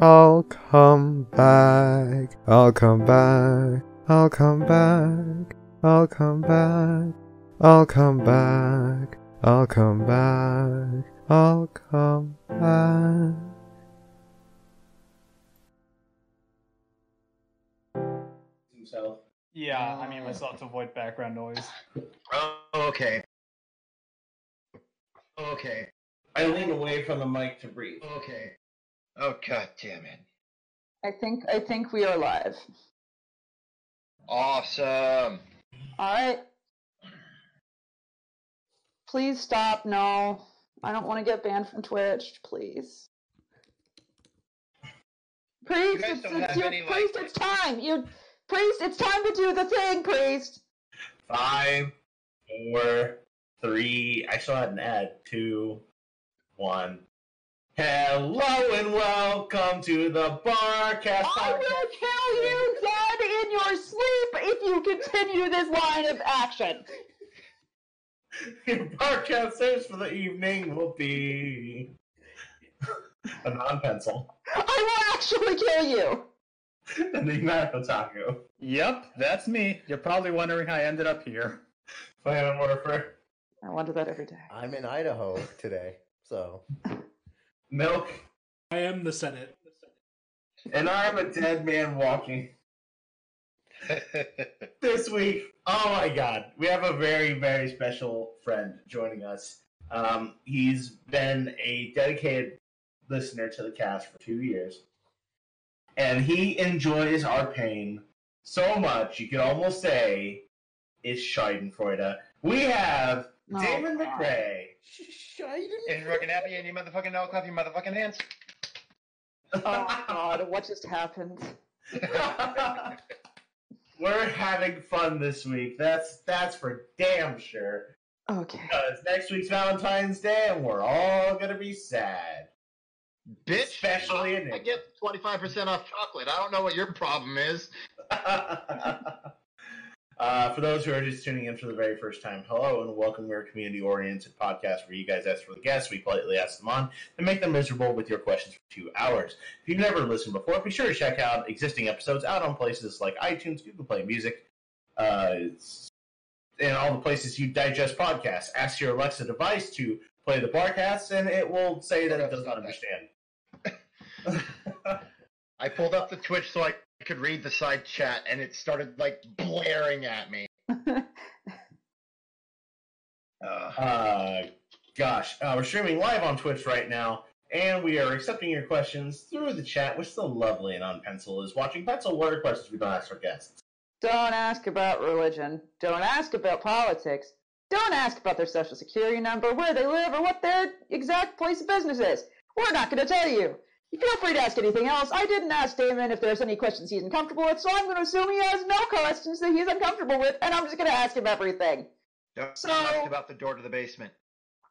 I'll come back. I'll come back. I'll come back. I'll come back. I'll come back. I'll come back. I'll come back. himself. Yeah, I mean oh. myself to avoid background noise. Oh, okay. Oh, okay. I lean away from the mic to breathe. Okay. Oh god damn it. I think I think we are live. Awesome. All right. Please stop. No, I don't want to get banned from Twitch. Please. Priest, guys it's, it's your any, like- priest. It's time. You, priest. It's time to do the thing, priest. Five, four, three. I still had an ad. Two, one. Hello and welcome to the Barcast I will kill you dead in your sleep if you continue this line of action. Your Barcast service for the evening will be a non-pencil. I will actually kill you. and the Otaku. Yep, that's me. You're probably wondering how I ended up here. Plan on warfare. I wonder that every day. I'm in Idaho today, so Milk. I am the Senate. And I'm a dead man walking. this week, oh my god, we have a very, very special friend joining us. Um, he's been a dedicated listener to the cast for two years, and he enjoys our pain so much you could almost say it's Schadenfreude. We have Oh, Daemon God. McRae. If you're fucking happy and you motherfucking know, clap your motherfucking hands. Oh God, what just happened? We're having fun this week. That's that's for damn sure. Okay. Because next week's Valentine's Day, and we're all gonna be sad. Bitch, Especially in I get 25% off chocolate. I don't know what your problem is. uh, for those who are just tuning in for the very first time, hello and welcome. We're a community-oriented podcast where you guys ask for the guests, we politely ask them on, and make them miserable with your questions for two hours. If you've never listened before, be sure to check out existing episodes out on places like iTunes, Google Play Music, uh, and all the places you digest podcasts. Ask your Alexa device to play the barcast, and it will say that it does not understand. I pulled up the Twitch so I could read the side chat, and it started like blaring at me. Uh, Uh, gosh, uh, we're streaming live on Twitch right now, and we are accepting your questions through the chat, which the lovely and on pencil is watching. Pencil, what are questions we don't ask our guests? Don't ask about religion. Don't ask about politics. Don't ask about their social security number, where they live, or what their exact place of business is. We're not going to tell you. You feel free to ask anything else. I didn't ask Daemon if there's any questions he's uncomfortable with, so I'm going to assume he has no questions that he's uncomfortable with, and I'm just going to ask him everything. don't So- ask about the door to the basement.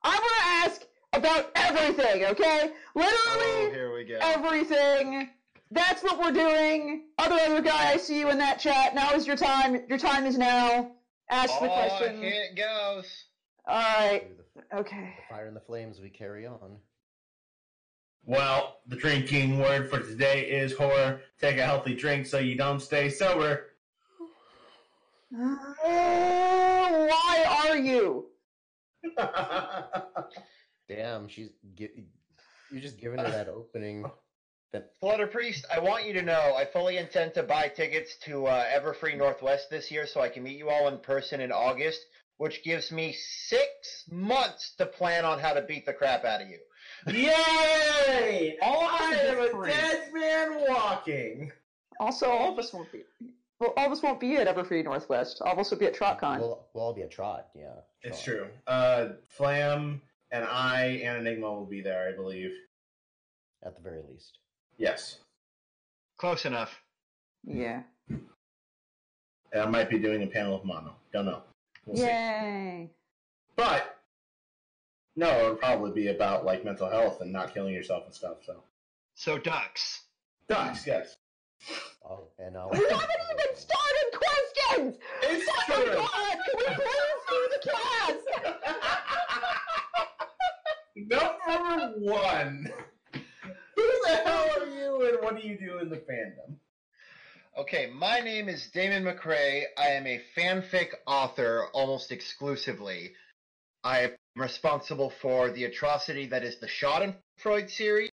I'm going to ask about everything, okay? Oh, Literally here we go. everything. That's what we're doing. Other other guy, I see you in that chat. Now is your time. Your time is now. Ask the oh, question. here it goes. All right. the, Okay. the fire and the flames, we carry on. Well, the drinking word for today is horror. Take a healthy drink so you don't stay sober. Why are you? Damn, she's gi- you're just giving her that opening. That Flutter Priest, I want you to know I fully intend to buy tickets to uh, Everfree Northwest this year so I can meet you all in person in August, which gives me six months to plan on how to beat the crap out of you. Yay! All I for am a free. dead man walking. Also, all of us won't be. Well, all of us won't be at Everfree Northwest. All of us will be at TrotCon. we'll, we'll all be a trot. Yeah, It's true. Uh, Flam and I and Enigma will be there, I believe. at the very least. Yes. Close enough. yeah. And I might be doing a panel of mono. Don't know. We'll see. Yay. But no, it would probably be about like mental health and not killing yourself and stuff. So So ducks. ducks, yes. Oh, and I'll. We haven't even started questions. It's Oh my true. God! Can we please do the cast? Number one. Who the hell are you and what do you do in the fandom? Okay, my name is Daemon McRae. I am a fanfic author almost exclusively. I am responsible for the atrocity that is the Schadenfreude series.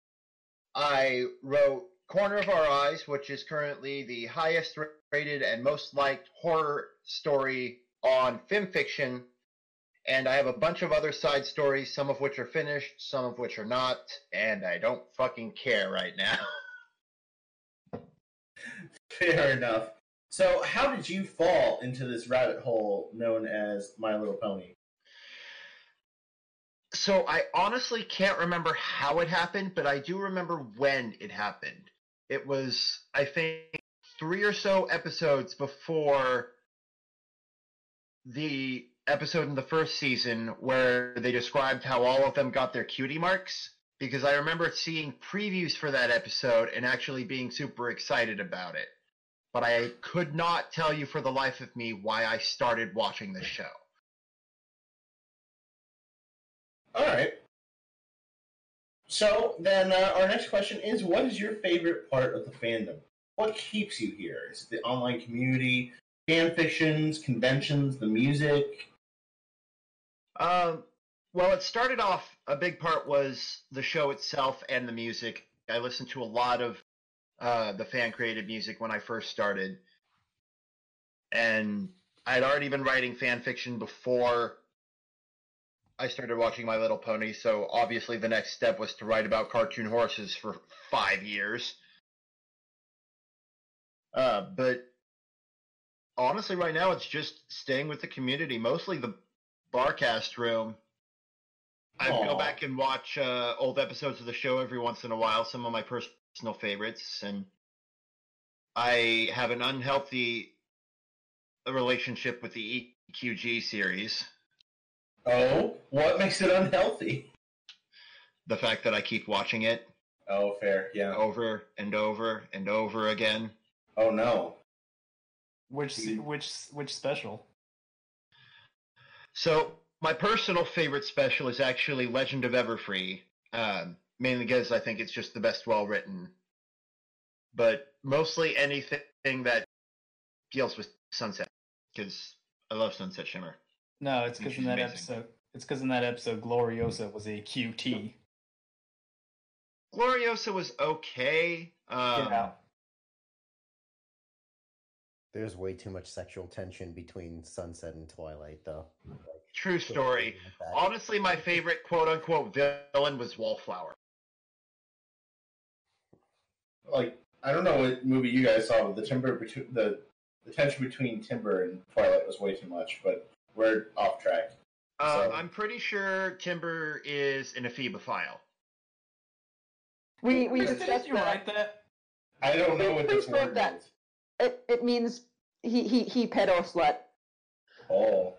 I wrote Corner of Our Eyes, which is currently the highest rated and most liked horror story on FimFiction. And I have a bunch of other side stories, some of which are finished, some of which are not, and I don't fucking care right now. Fair enough. So, how did you fall into this rabbit hole known as My Little Pony? So I honestly can't remember how it happened, but I do remember when it happened. It was, I think, three or so episodes before the episode in the first season where they described how all of them got their cutie marks. Because I remember seeing previews for that episode and actually being super excited about it. But I could not tell you for the life of me why I started watching the show. All right. So then, uh, our next question is: What is your favorite part of the fandom? What keeps you here? Is it the online community, fan fictions, conventions, the music? Um, well, it started off. A big part was the show itself and the music. I listened to a lot of uh, the fan created music when I first started, and I had already been writing fan fiction before I started watching My Little Pony. So obviously, the next step was to write about cartoon horses for five years. Uh, but honestly, right now it's just staying with the community, mostly the Barcast room. I Aw. go back and watch uh, old episodes of the show every once in a while, some of my personal favorites, and I have an unhealthy relationship with the EQG series. Oh, what makes it unhealthy? The fact that I keep watching it Oh, fair. Yeah. over and over and over again. Oh no. Which Hmm. which which special? So my personal favorite special is actually Legend of Everfree, um, mainly because I think it's just the best well written. But mostly anything that deals with Sunset, because I love Sunset Shimmer. No, it's because in that amazing. episode, it's because in that episode, Gloriosa was a QT. Gloriosa was okay. Um, yeah, There's way too much sexual tension between Sunset and Twilight, though. Like, True story. Honestly, my favorite quote unquote villain was Wallflower. Like I don't know what movie you guys saw, but the timber between the the tension between Timber and Twilight was way too much. But we're off track. Um, So- I'm pretty sure Timber is an ephebophile. We we Didn't discussed you that. write that? I don't know what this Please note word that. means. It it means he he he pedo slut. Oh.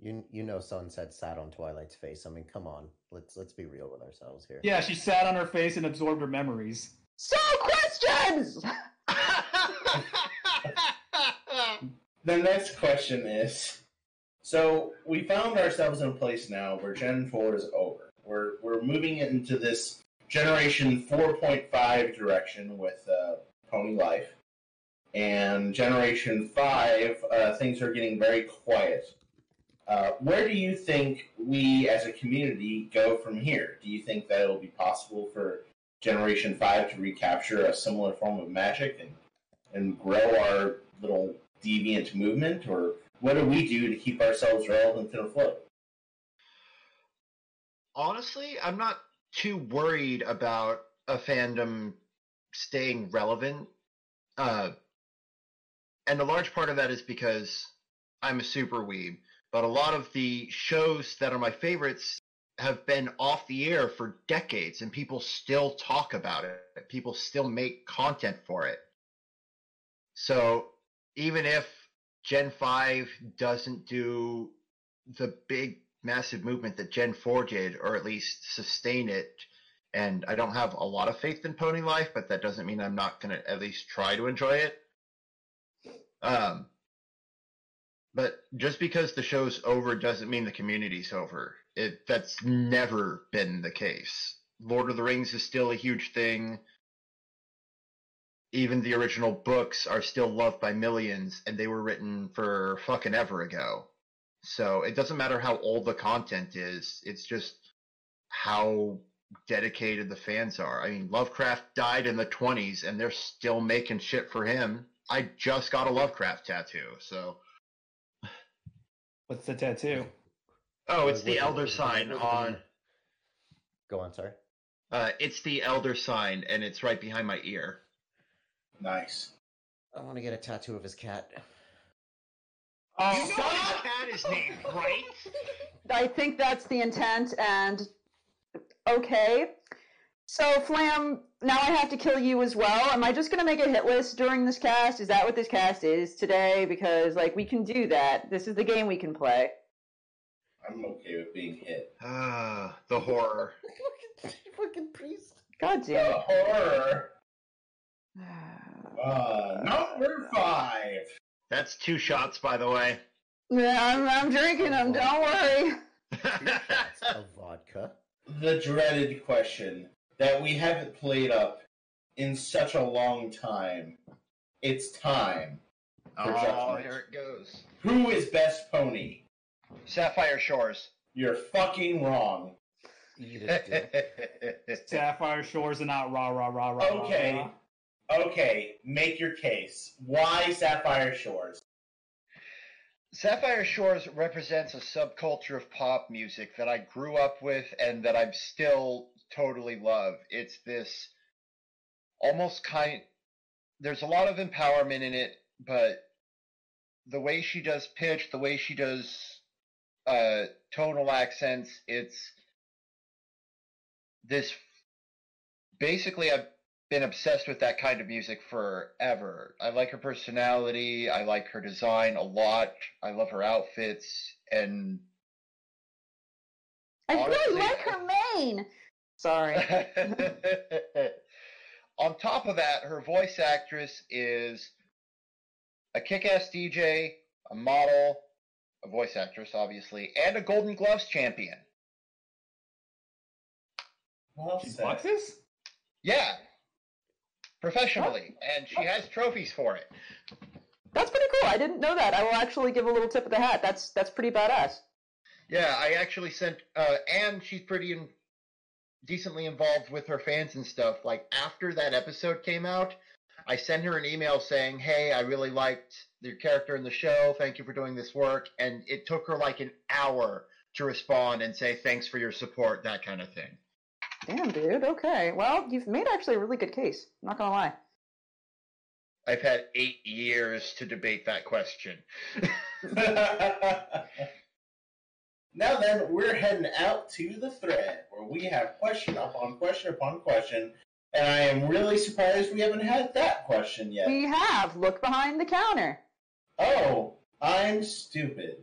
You you know Sunset sat on Twilight's face. I mean, come on. Let's let's be real with ourselves here. Yeah, she sat on her face and absorbed her memories. So questions. The next question is so we found ourselves in a place now where Gen 4 is over. We're, we're moving into this Generation 4.5 direction with uh, Pony Life. And Generation 5, uh, things are getting very quiet. Uh, where do you think we as a community go from here? Do you think that it'll be possible for Generation 5 to recapture a similar form of magic and, and grow our little deviant movement? Or what do we do to keep ourselves relevant and afloat? Honestly, I'm not too worried about a fandom staying relevant. Uh, and a large part of that is because I'm a super weeb. But a lot of the shows that are my favorites have been off the air for decades, and people still talk about it. People still make content for it. So even if Gen 5 doesn't do the big, massive movement that Gen 4 did, or at least sustain it, and I don't have a lot of faith in Pony Life, but that doesn't mean I'm not going to at least try to enjoy it. Um, but just because the show's over doesn't mean the community's over. It that's never been the case. Lord of the Rings is still a huge thing. Even the original books are still loved by millions, and they were written for fucking ever ago. So it doesn't matter how old the content is; it's just how dedicated the fans are. I mean, Lovecraft died in the 20s, and they're still making shit for him. I just got a Lovecraft tattoo, so. What's the tattoo? Oh, it's the Elder sign on. Go on, sorry. Uh, it's the Elder sign, and it's right behind my ear. Nice. I want to get a tattoo of his cat. Oh, You know his cat is named, right? I think that's the intent, and okay. So, Flam, now I have to kill you as well. Am I just gonna make a hit list during this cast? Is that what this cast is today? Because, like, we can do that. This is the game we can play. I'm okay with being hit. Ah, the horror. Fucking priest. God damn. The horror. It. Uh, number five. That's two shots, by the way. Yeah, I'm, I'm drinking them, don't worry. Of vodka. The dreaded question that we haven't played up in such a long time. It's time. For oh, judgment. here it goes. Who is best pony? Sapphire Shores. You're fucking wrong. Eat it, dude. Sapphire Shores are not rah rah rah rah. rah, Okay. rah. Okay, make your case. Why Sapphire Shores? Sapphire Shores represents a subculture of pop music that I grew up with and that I still totally love. It's this almost kind there's a lot of empowerment in it, but the way she does pitch, the way she does uh tonal accents, it's this basically I've been obsessed with that kind of music forever. I like her personality. I like her design a lot. I love her outfits, and I Honestly- really like her mane. Sorry. on top of that, her voice actress is a kick-ass DJ, a model, a voice actress, obviously, and a Golden Gloves champion. Well She boxes? Yeah, professionally, and she has trophies for it. That's pretty cool. I didn't know that. I will actually give a little tip of the hat. That's that's pretty badass. Yeah, I actually sent, uh, and she's pretty in, decently involved with her fans and stuff. Like after that episode came out, I sent her an email saying, "Hey, I really liked your character in the show. Thank you for doing this work." And it took her like an hour to respond and say thanks for your support, that kind of thing. Damn, dude. Okay. Well, you've made actually a really good case. I'm not gonna lie. I've had eight years to debate that question. now then, we're heading out to the thread where we have question upon question upon question, and I am really surprised we haven't had that question yet. We have look behind the counter. Oh, I'm stupid.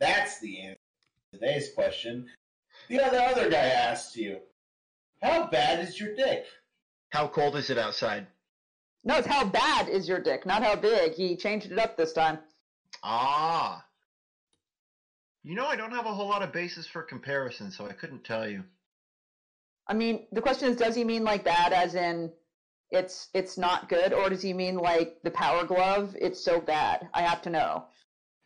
That's the answer to today's question. The other other guy asked you, "How bad is your dick?" How cold is it outside? No, it's how bad is your dick, not how big. He changed it up this time. Ah. You know, I don't have a whole lot of basis for comparison, so I couldn't tell you. I mean, the question is, does he mean like bad, as in it's it's not good, or does he mean like the Power Glove? It's so bad. I have to know.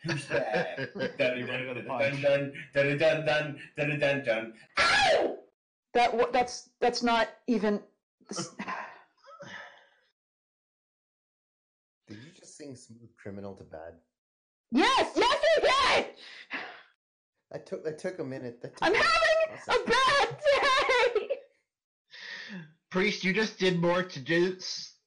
Who's bad? dun You ready dun dun dun dun dun dun dun dun. Ow! That that's that's not even. Uh, did you just sing "Smooth Criminal" to bad? yes, yes, I did. That took that took a minute. That took I'm a- having a bad day. Priest, you just did more to do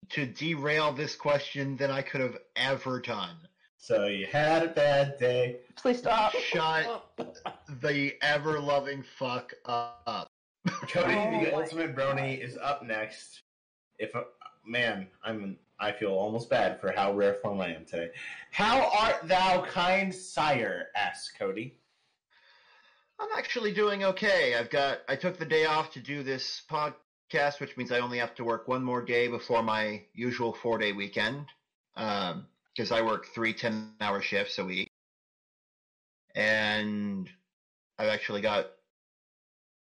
to derail this question than I could have ever done. So you had a bad day. Please stop. Shut the ever loving fuck up. Cody, Oh the my ultimate brony, is up next. If man, I'm I feel almost bad for how rare form I am today. How art thou, kind sire? asks Cody. I'm actually doing okay. I've got I took the day off to do this podcast, which means I only have to work one more day before my usual four day weekend. Um, because I work three 10 hour shifts a week. And I've actually got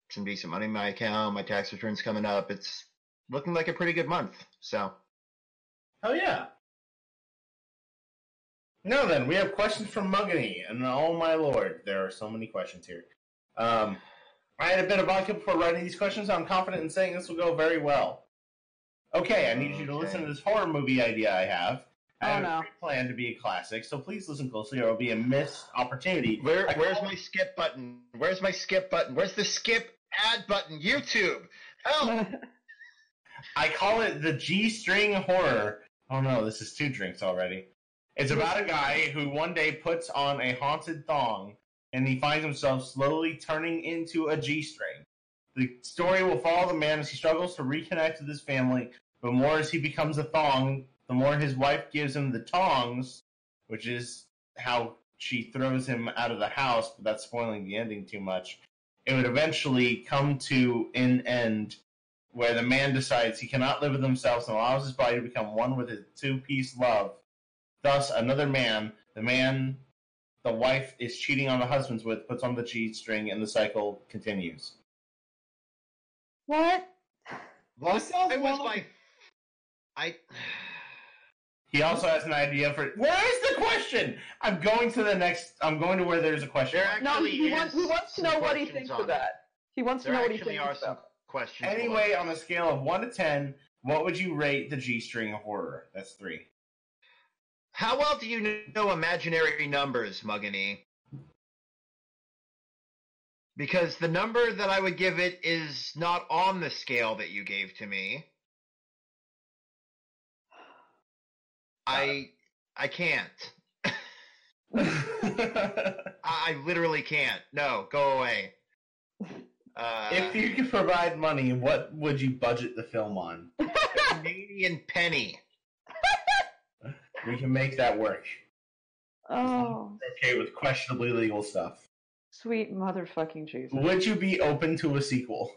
some decent money in my account. My tax return's coming up. It's looking like a pretty good month. So Hell yeah. Now then, we have questions from Muggany, and oh my lord, there are so many questions here. Um, I had a bit of vodka before writing these questions. I'm confident in saying this will go very well. Okay, I need you to listen to this horror movie idea I have. I Oh, have no. a plan to be a classic, so please listen closely, or it will be a missed opportunity. Where, where's my skip button? Where's my skip button? Where's the skip ad button? YouTube. Help! Oh. I call it the G string horror. Oh no, this is two drinks already. It's about a guy who one day puts on a haunted thong and he finds himself slowly turning into a G string. The story will follow the man as he struggles to reconnect with his family, but more as he becomes a thong, the more his wife gives him the tongs, which is how she throws him out of the house, but that's spoiling the ending too much. It would eventually come to an end where the man decides he cannot live with himself and allows his body to become one with his two piece love. Thus, another man, the man the wife is cheating on the husband's with, puts on the G string, and the cycle continues. what? What? sounds I was well- my. I. He also has an idea for. Where is the question? I'm going to the next. I'm going to where there's a question. There. No, he is wants, he wants to know what he thinks of that. He wants to know what he actually thinks are some about. questions. Anyway, on a scale of 1 to 10, what would you rate the G string horror? That's 3. how well do you know imaginary numbers, Muggany? Because the number that I would give it is not on the scale that you gave to me. I I can't. I, I literally can't. No, go away. Uh, if you could provide money, what would you budget the film on? Canadian penny. We can make that work. Oh, Okay, with questionably legal stuff. sweet motherfucking Jesus. Would you be open to a sequel?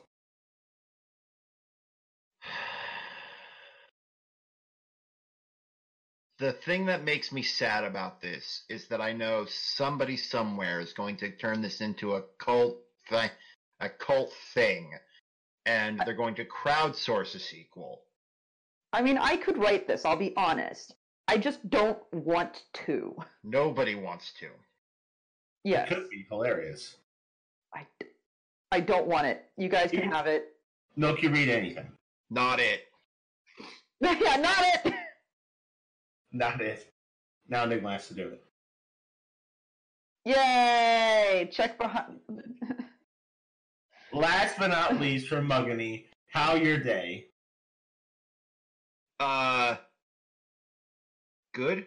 The thing that makes me sad about this is that I know somebody somewhere is going to turn this into a cult thing, a cult thing, and they're going to crowdsource a sequel. I mean, I could write this, I'll be honest. I just don't want to. Nobody wants to. Yes. It could be hilarious. I, I don't want it. You guys can have it. Milk, you read anything. Not it. yeah, not it! Not it. Now Nigma has to do it. Yay! Check behind. Last but not least, from Muggany, how your day? Uh, good.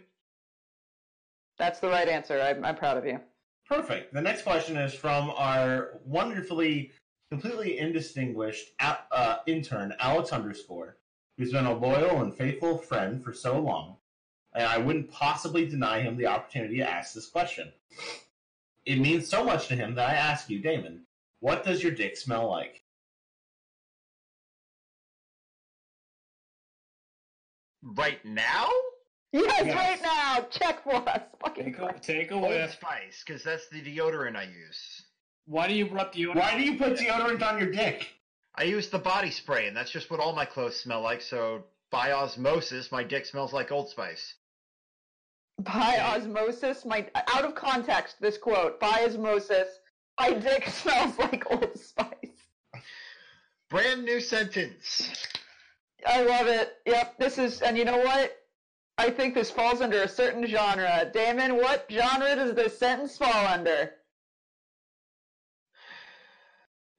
That's the right answer. I'm, I'm proud of you. Perfect. The next question is from our wonderfully, completely indistinguished uh, intern, Alex underscore, who's been a loyal and faithful friend for so long, and I wouldn't possibly deny him the opportunity to ask this question. It means so much to him that I ask you, Daemon, what does your dick smell like? Right now? Yes, Yes. right now! Check for us! Fucking Take a, Christ. take a Old whiff. Spice, because that's the deodorant I use. Why do you rub deodorant? Why do you put deodorant on your dick? I use the body spray, and that's just what all my clothes smell like. So by osmosis, my dick smells like Old Spice. By osmosis, my out of context, this quote. By osmosis, my dick smells like Old Spice. Brand new sentence. I love it. Yep, this is, and you know what? I think this falls under a certain genre. Daemon, what genre does this sentence fall under?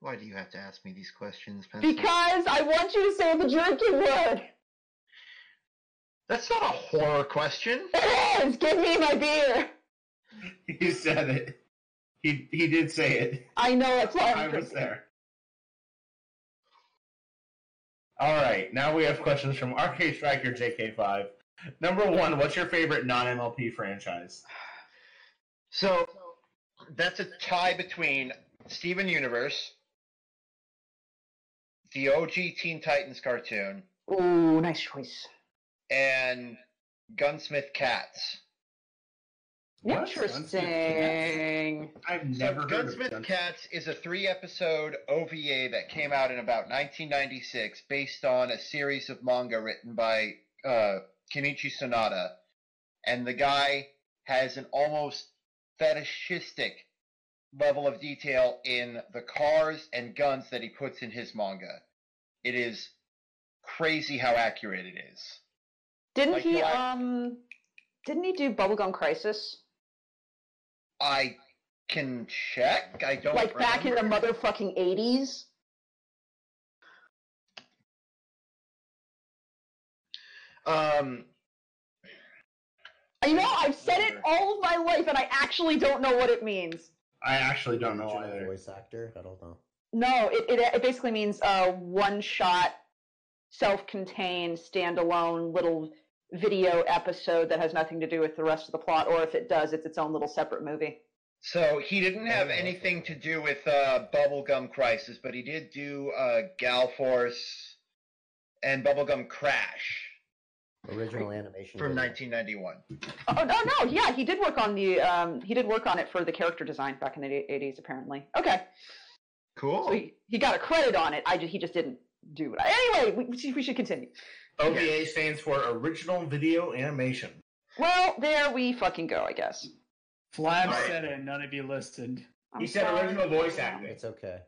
Why do you have to ask me these questions, Pencil? Because I want you to say the drinking word. That's not a horror question. It is. Give me my beer. He said it. He he did say it. I know it's why I was drinking. there. All right, now we have questions from Arcade Striker JK5. Number one, what's your favorite non-MLP franchise? So that's a tie between Steven Universe, the OG Teen Titans cartoon, Ooh, nice choice. And Gunsmith Cats. What? Interesting. I've So never heard Gunsmith of Guns- Cats is a three-episode OVA that came out in about 1996, based on a series of manga written by uh, Kenichi Sonoda, and the guy has an almost fetishistic level of detail in the cars and guns that he puts in his manga. It is crazy how accurate it is. Didn't Like, he? do I- Um, didn't he do Bubblegum Crisis? I can check. I don't like back in the motherfucking eighties. Um, You know, I've said it all of my life, and I actually don't know what it means. I actually don't know either. voice actor. I don't know. No, it it, it basically means a one-shot, self-contained, standalone little video episode that has nothing to do with the rest of the plot, or if it does, it's its own little separate movie. so he didn't have anything to do with uh, Bubblegum Crisis, but he did do uh, Gall Force and Bubblegum Crash Original animation. from video. 1991. Oh no, no, yeah, he did work on the um, he did work on it for the character design back in the eighties, apparently. Okay, Cool. so he, he got a credit on it. I just, he just didn't do it. Anyway, we, we we should continue. OVA stands for Original Video Animation. Well, there we fucking go, I guess. Flab Right. said it, none of you listened. I'm He said sorry. original voice acting. It's okay.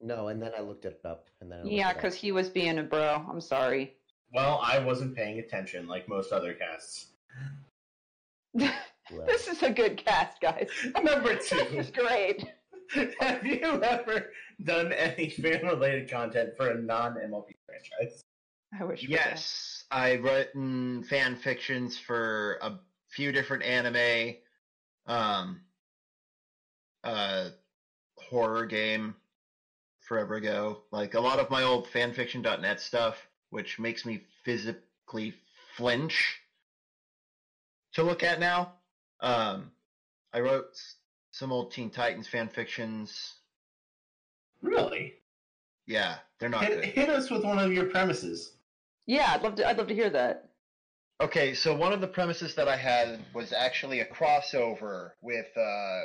No, and then I looked it up, and then I Yeah, because he was being a bro. I'm sorry. Well, I wasn't paying attention like most other casts. This is a good cast, guys. Number This two. is great. Have you ever done any fan related content for a non MLP franchise? I wish. we. Yes, I've written fan fictions for a few different anime, um, uh, horror game forever ago. Like a lot of my old fanfiction.net stuff, which makes me physically flinch to look at now. Um, I wrote some old Teen Titans fan fictions. Really? Yeah, they're not Hit, good. hit us with one of your premises. Yeah, I'd love to. I'd love to hear that. Okay, so one of the premises that I had was actually a crossover with uh,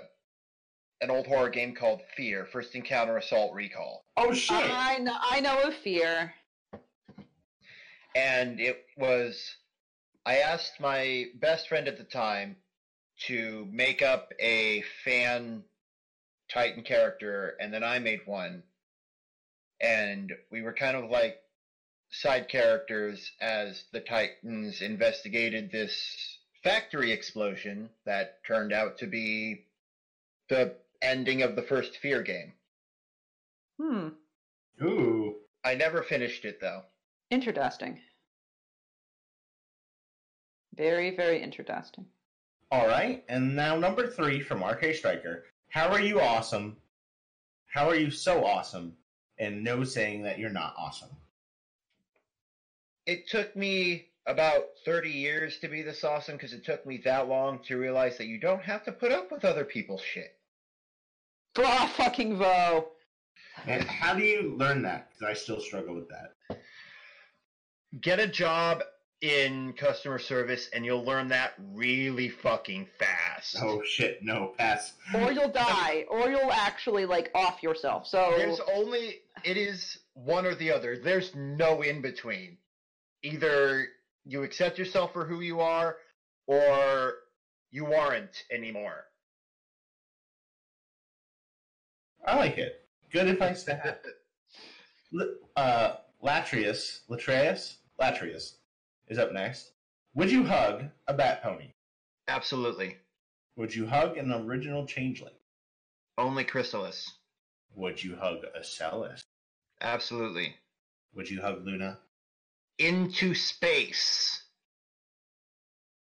an old horror game called Fear: First Encounter Assault Recall, Oh shit! I know. I know of fear. and it was. I asked my best friend at the time to make up a fan Titan character, and then I made one, and we were kind of like side characters as the Titans investigated this factory explosion that turned out to be the ending of the first Fear game. Hmm. Ooh. I never finished it though. Interesting. Very, very interesting. All right, and now number three from Arcade Striker. How are you awesome? How are you so awesome? And no saying that you're not awesome. It took me about 30 years to be this awesome because it took me that long to realize that you don't have to put up with other people's shit. Bra fucking vo. And how do you learn that? Because I still struggle with that. Get a job in customer service and you'll learn that really fucking fast. Oh shit! No pass. Or you'll die, or you'll actually like off yourself. So There's only it is one or the other. There's no in between. Either you accept yourself for who you are or you aren't anymore. I like it. Good advice to have. Uh, Latrius, Latreus, Latrius is up next. Would you hug a bat pony? Absolutely. Would you hug an original changeling? Only Chrysalis. Would you hug a Celis? Absolutely. Would you hug Luna? Into space.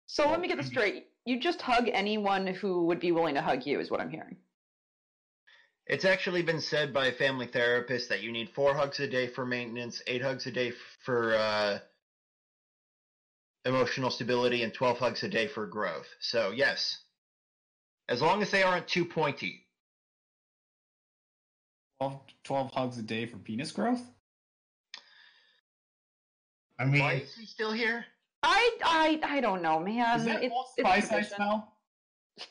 So let me get this straight. You just hug anyone who would be willing to hug you, is what I'm hearing. It's actually been said by family therapists that you need four hugs a day for maintenance, eight hugs a day for uh, emotional stability, and 12 hugs a day for growth. So, yes. As long as they aren't too pointy. 12, 12 hugs a day for penis growth? I mean, Why is he still here? I I I don't know, man. Is that It's- Walt it's Spice I smell?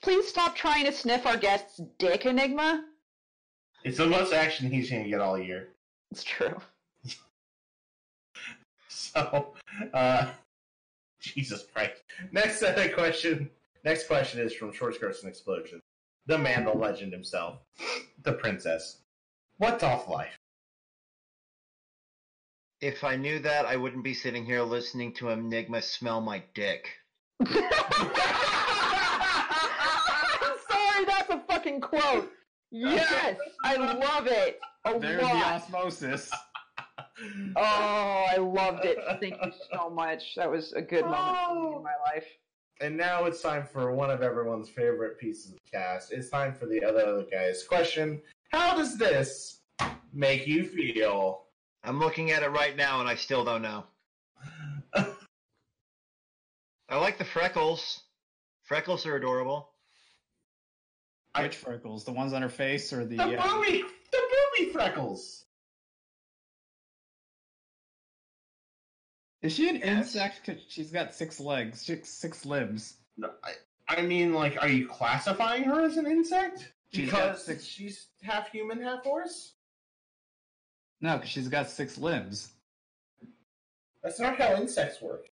Please stop trying to sniff our guest's dick, Enigma. it's the most action he's gonna get all year. It's true. So, uh, Jesus Christ. Next uh, question. Next question is from Short Skirts and Explosion. The man, the legend himself, the princess. What's off life? If I knew that, I wouldn't be sitting here listening to Enigma smell my dick. Sorry, that's a fucking quote. Yes, I love it a There's the osmosis. Oh, I loved it. Thank you so much. That was a good moment for me in oh. my life. And now it's time for one of everyone's favorite pieces of cast. It's time for the other, other guy's question. How does this make you feel? I'm looking at it right now and I still don't know. I like the freckles. Freckles are adorable. Which freckles? The ones on her face or the? The uh, booby, the booby freckles. Is she an Yes. insect? 'Cause she's got six legs, six six limbs. No, I, I mean, like, are you classifying her as an insect She's got because six- she's half human, half horse? No, because she's got six limbs. That's not how insects work.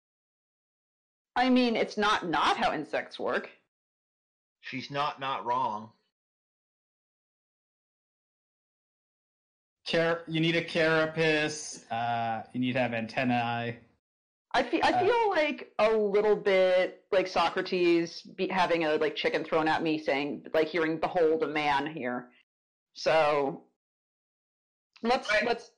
I mean, it's not not how insects work. She's not not wrong. Car- you need a carapace. Uh, you need to have antennae. I feel I Uh, feel like a little bit like Socrates be, having a like chicken thrown at me, saying like hearing "Behold a man" here. So let's Right. let's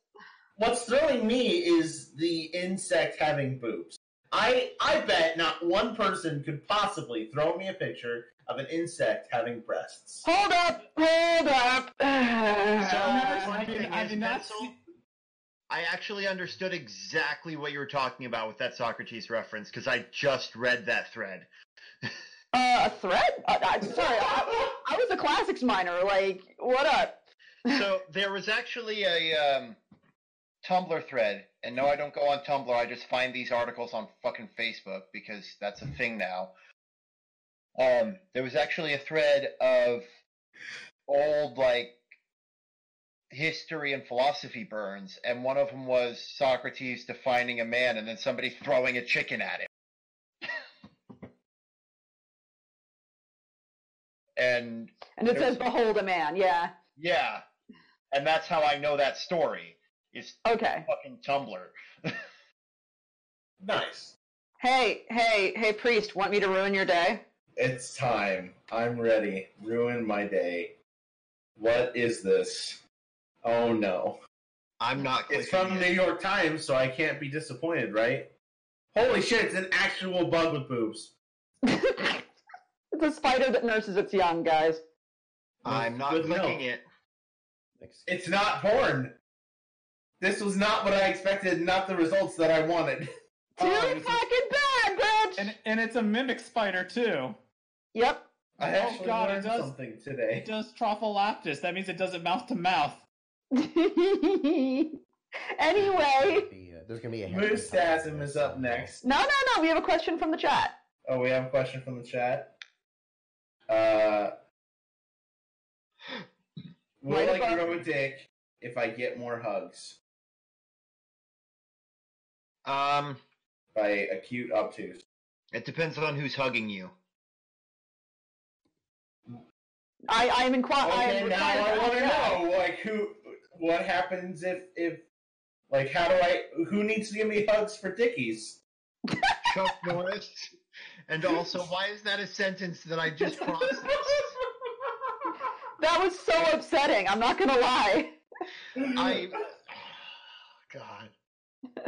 What's throwing me is the insect having boobs. I I bet not one person could possibly throw me a picture of an insect having breasts. hold up, hold up. So, I funny did- I did not see- I actually understood exactly what you were talking about with that Socrates reference because I just read that thread. Uh, a thread? Uh, I, sorry, I, I was a classics minor. Like, what up? So there was actually a um, Tumblr thread, and no, I don't go on Tumblr. I just find these articles on fucking Facebook because that's a thing now. Um, there was actually a thread of old like history and philosophy burns, and one of them was Socrates defining a man, and then somebody throwing a chicken at him. and And it says "Behold a man." Yeah. yeah, and that's how I know that story. Is Okay. fucking Tumblr. Nice. Hey, hey, hey, priest. Want me to ruin your day? It's time. I'm ready. Ruin my day. What is this? Oh no. I'm not. It's clicking from it. New York Times, so I can't be disappointed, right? Holy shit, it's an actual bug with boobs. it's a spider that nurses its young, guys. I'm not Good clicking milk. it. Excuse- It's not porn. This was not what I expected, not the results that I wanted. Too Oh, fucking bad, bitch. And and it's a mimic spider too. Yep. I Oh, actually God, it learned does- something It does trophallaxis. That means it does it mouth to mouth. anyway, uh, there's gonna be a happy Moostasm is up next. no, no, no. We have a question from the chat. Oh, we have a question from the chat. Uh, will Right I above- grow a dick if I get more hugs? Um, By acute obtuse. it depends on who's hugging you. I, I am inquiring. I Okay, am now I want to know. know, like, who, what happens if, if, like, how do I, who needs to give me hugs for dickies? Chuck Norris. And also, why is that a sentence that I just processed? That was so upsetting. I'm not gonna lie. I. God.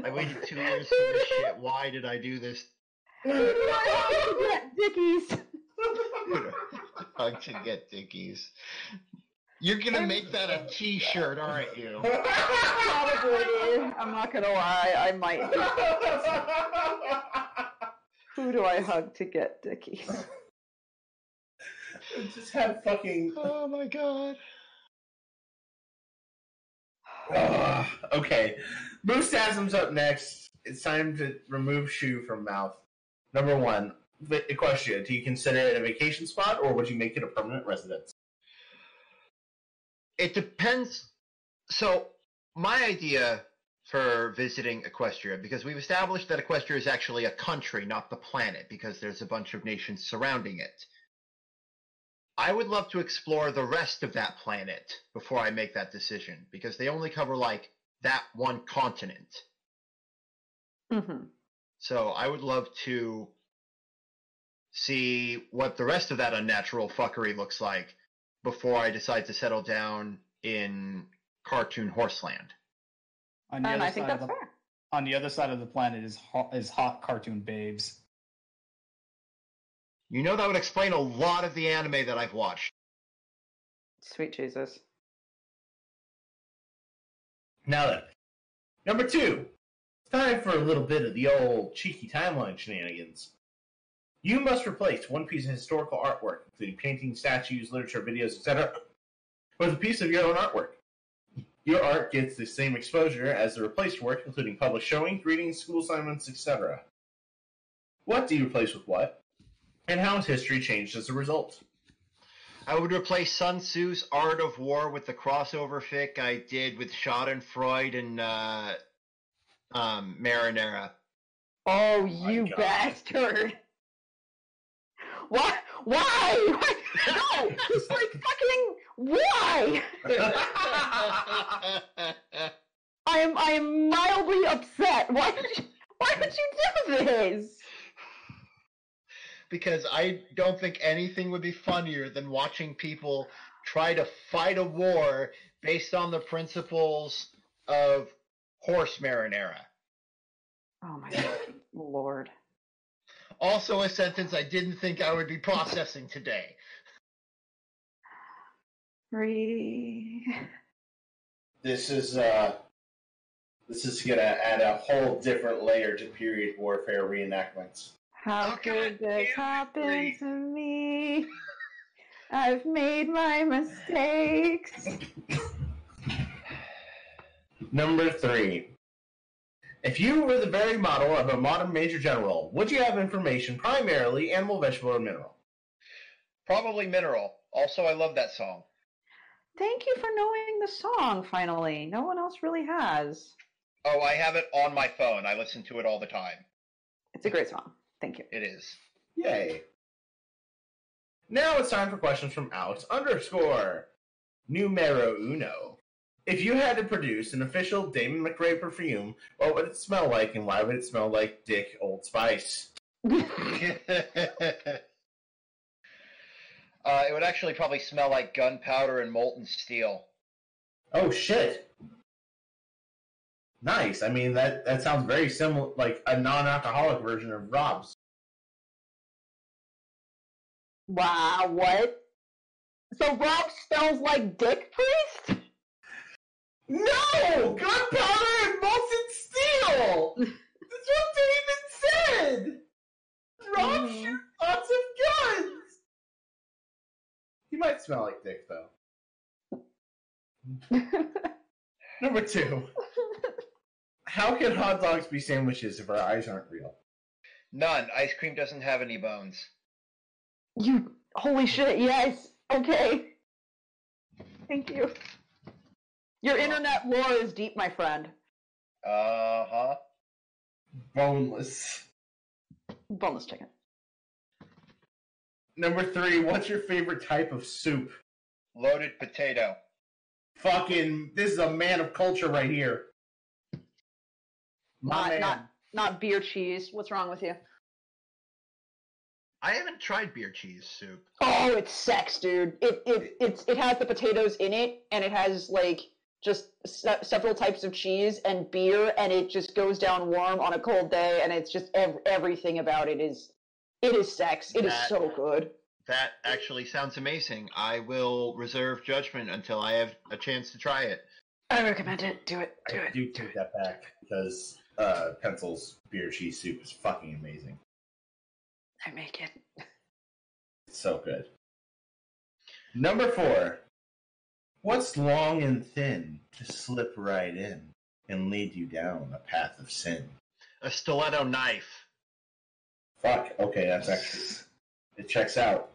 I waited two years for this shit. Why did I do this? I hug to get Dickies. Hug to get dickies. You're gonna make that a T-shirt, aren't you? Probably. I'm not gonna lie. I might. Who do I hug to get dickies? Just have fucking. Oh my god. Ugh. okay, Moostasm's up next. It's time to remove shoe from mouth. Number one, the question: Do you consider it a vacation spot, or would you make it a permanent residence? It depends. So, my idea for visiting Equestria because we've established that Equestria is actually a country, not the planet, because there's a bunch of nations surrounding it. I would love to explore the rest of that planet before I make that decision because they only cover like that one continent. Mm-hmm. So I would love to see what the rest of that unnatural fuckery looks like before I decide to settle down in cartoon horseland. On the And other I think side of that's the fair. on the other side of the planet is hot, is hot cartoon babes. You know that would explain a lot of the anime that I've watched. Sweet Jesus. Now then, number two. It's time for a little bit of the old cheeky timeline shenanigans. You must replace one piece of historical artwork, including paintings, statues, literature, videos, etc., with a piece of your own artwork. Your art gets the same exposure as the replaced work, including public showings, readings, school assignments, etc. What do you replace with what? And how has history changed as a result? I would replace Sun Tzu's Art of War with the crossover fic I did with Schadenfreude and uh, um, Marinera. Oh, my you God. bastard! Why? Why? Why? No! Just like fucking why? I am. I am mildly upset. Why would you? Why would you do this? Because I don't think anything would be funnier than watching people try to fight a war based on the principles of horse marinara. Oh my fucking lord! Also, a sentence I didn't think I would be processing today. Re. This is uh, this is gonna add a whole different layer to period warfare reenactments. How Oh, could God this happen Bree. to me? I've made my mistakes. Number three. If you were the very model of a modern major general, would you have information primarily animal, vegetable, or mineral? Probably mineral. Also, I love that song. Thank you for knowing the song. Finally, no one else really has. Oh, I have it on my phone. I listen to it all the time. It's a great song. Thank you. It is. Yay. Now it's time for questions from Alex underscore numero uno. If you had to produce an official Daemon McRae perfume, what would it smell like and why would it smell like Dick Old Spice? uh, it would actually probably smell like gunpowder and molten steel. Oh shit. Nice. I mean that that sounds very similar like a non-alcoholic version of Rob's. Wow, what? So Rob smells like Dick Priest? No! Gunpowder and molten steel! That's what David said! Rob Mhm. shoots lots of guns! He might smell like Dick, though. Number two. How can hot dogs be sandwiches if our eyes aren't real? None. Ice cream doesn't have any bones. you holy shit, yes. Okay. Thank you. Your internet lore is deep, my friend. Uh huh. Boneless. Boneless chicken. Number three, what's your favorite type of soup? Loaded potato. Fucking, this is a man of culture right here. My Not not not beer cheese. What's wrong with you? I haven't tried beer cheese soup. Oh, it's sex, dude. It it it's it has the potatoes in it, and it has like just se- several types of cheese and beer, and it just goes down warm on a cold day, and it's just ev- everything about it is it is sex. It is That- so good. That actually sounds amazing. I will reserve judgment until I have a chance to try it. I recommend it. Do it. Do I it. do take that back because uh, Pencil's beer cheese soup is fucking amazing. I make it. It's so good. Number four. What's long and thin to slip right in and lead you down a path of sin? A stiletto knife. Fuck. Okay, that's actually it checks out.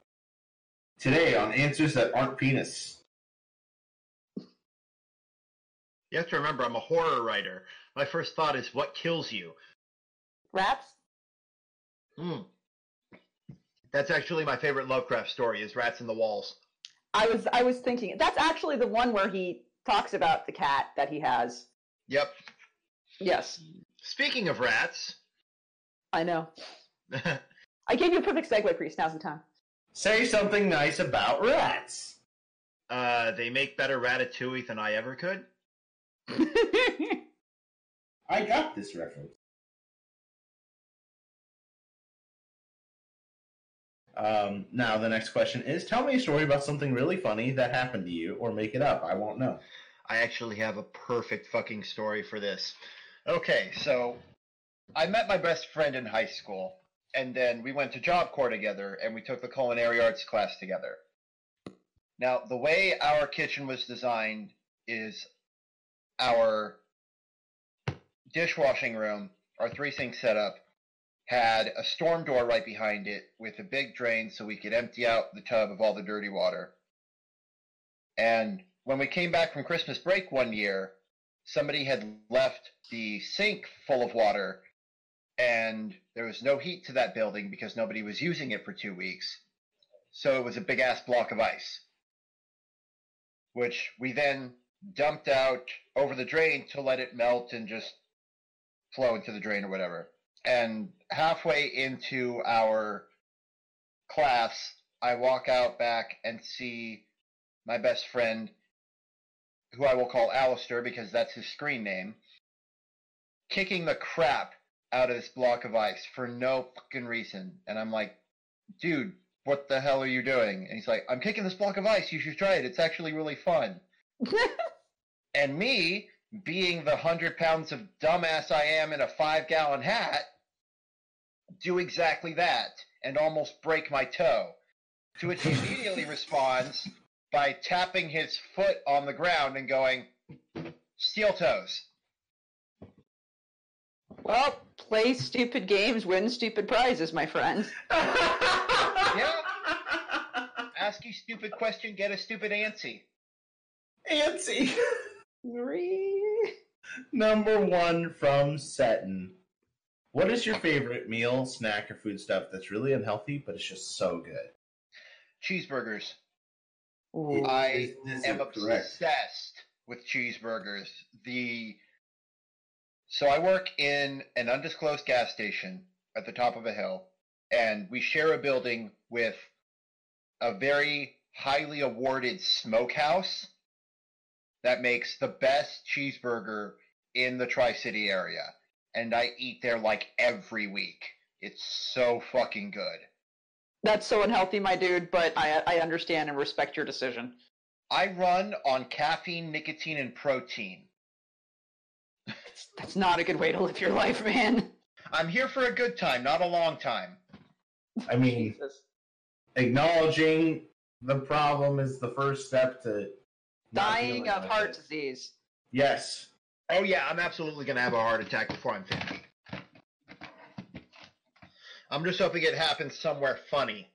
Today on answers that aren't penis. You have to remember, I'm a horror writer. My first thought is, what kills you? Rats? Hmm. That's actually my favorite Lovecraft story: is Rats in the Walls. I was I was thinking that's actually the one where he talks about the cat that he has. Yep. Yes, Speaking of rats, I know. I gave you a perfect segue, Priest. Now's the time. Say something nice about rats. uh, they make better ratatouille than I ever could. I got this reference. Um, now the next question is: Tell me a story about something really funny that happened to you, or make it up. I won't know. I actually have a perfect fucking story for this. Okay, so I met my best friend in high school, and then we went to Job Corps together, and we took the culinary arts class together. Now, the way our kitchen was designed is our dishwashing room, our three sink setup, had a storm door right behind it with a big drain so we could empty out the tub of all the dirty water. And when we came back from Christmas break one year, somebody had left the sink full of water and there was no heat to that building because nobody was using it for two weeks. So it was a big ass block of ice, which we then dumped out over the drain to let it melt and just flow into the drain or whatever. And halfway into our class, I walk out back and see my best friend, who I will call Alistair because that's his screen name, kicking the crap out of this block of ice for no fucking reason. And I'm like, dude, what the hell are you doing? And he's like, I'm kicking this block of ice. You should try it. It's actually really fun. And me, being the hundred pounds of dumbass I am in a five gallon hat, do exactly that and almost break my toe. To which he immediately responds by tapping his foot on the ground and going, Steel toes. well, play stupid games, win stupid prizes, my friend. Yeah. Ask you stupid question, get a stupid answer. Antsy. Three. Number one from Seton. What is your favorite meal, snack, or food stuff that's really unhealthy but it's just so good? Cheeseburgers. Ooh. I This is am correct. obsessed with cheeseburgers. The so I work in an undisclosed gas station at the top of a hill, and we share a building with a very highly awarded smokehouse that makes the best cheeseburger in the Tri City area. And I eat there like every week. It's so fucking good. That's so unhealthy, my dude, but I, I understand and respect your decision. I run on caffeine, nicotine, and protein. That's, that's not a good way to live your life, man. I'm here for a good time, not a long time. I mean, Jesus. acknowledging the problem is the first step to Dying of heart it. disease. Yes. Oh yeah, I'm absolutely gonna have a heart attack before I'm 50. I'm just hoping it happens somewhere funny.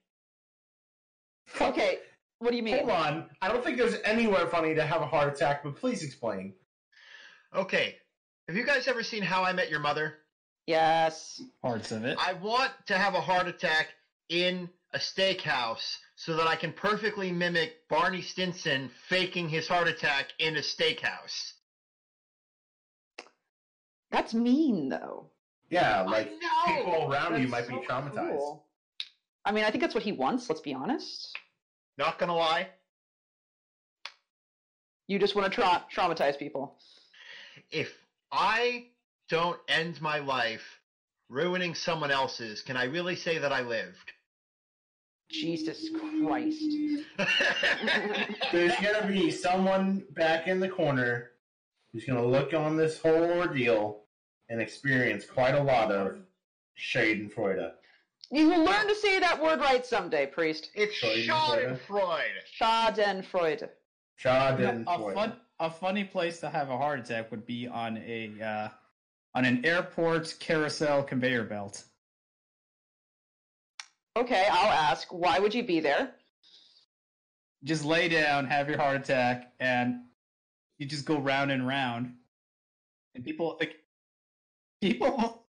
Okay, what do you mean? Hold on. I don't think there's anywhere funny to have a heart attack, but please explain. Okay, have you guys ever seen How I Met Your Mother? Yes. Parts of it. I want to have a heart attack in a steakhouse so that I can perfectly mimic Barney Stinson faking his heart attack in a steakhouse. That's mean, though. Yeah, like people around you might so be traumatized. cruel. I mean, I think that's what he wants, let's be honest. Not gonna lie, You just want to tra- traumatize people. if I don't end my life ruining someone else's, can I really say that I lived? Jesus Christ. There's gonna be someone back in the corner who's gonna look on this whole ordeal and experience quite a lot of Schadenfreude. You will learn to say that word right someday, priest. it's Schadenfreude. Schadenfreude. Schadenfreude. a, Schadenfreude. fun, a funny place to have a heart attack would be on a uh, on an airport carousel conveyor belt. Okay, I'll ask, why would you be there? Just lay down, have your heart attack, and you just go round and round, and people like people.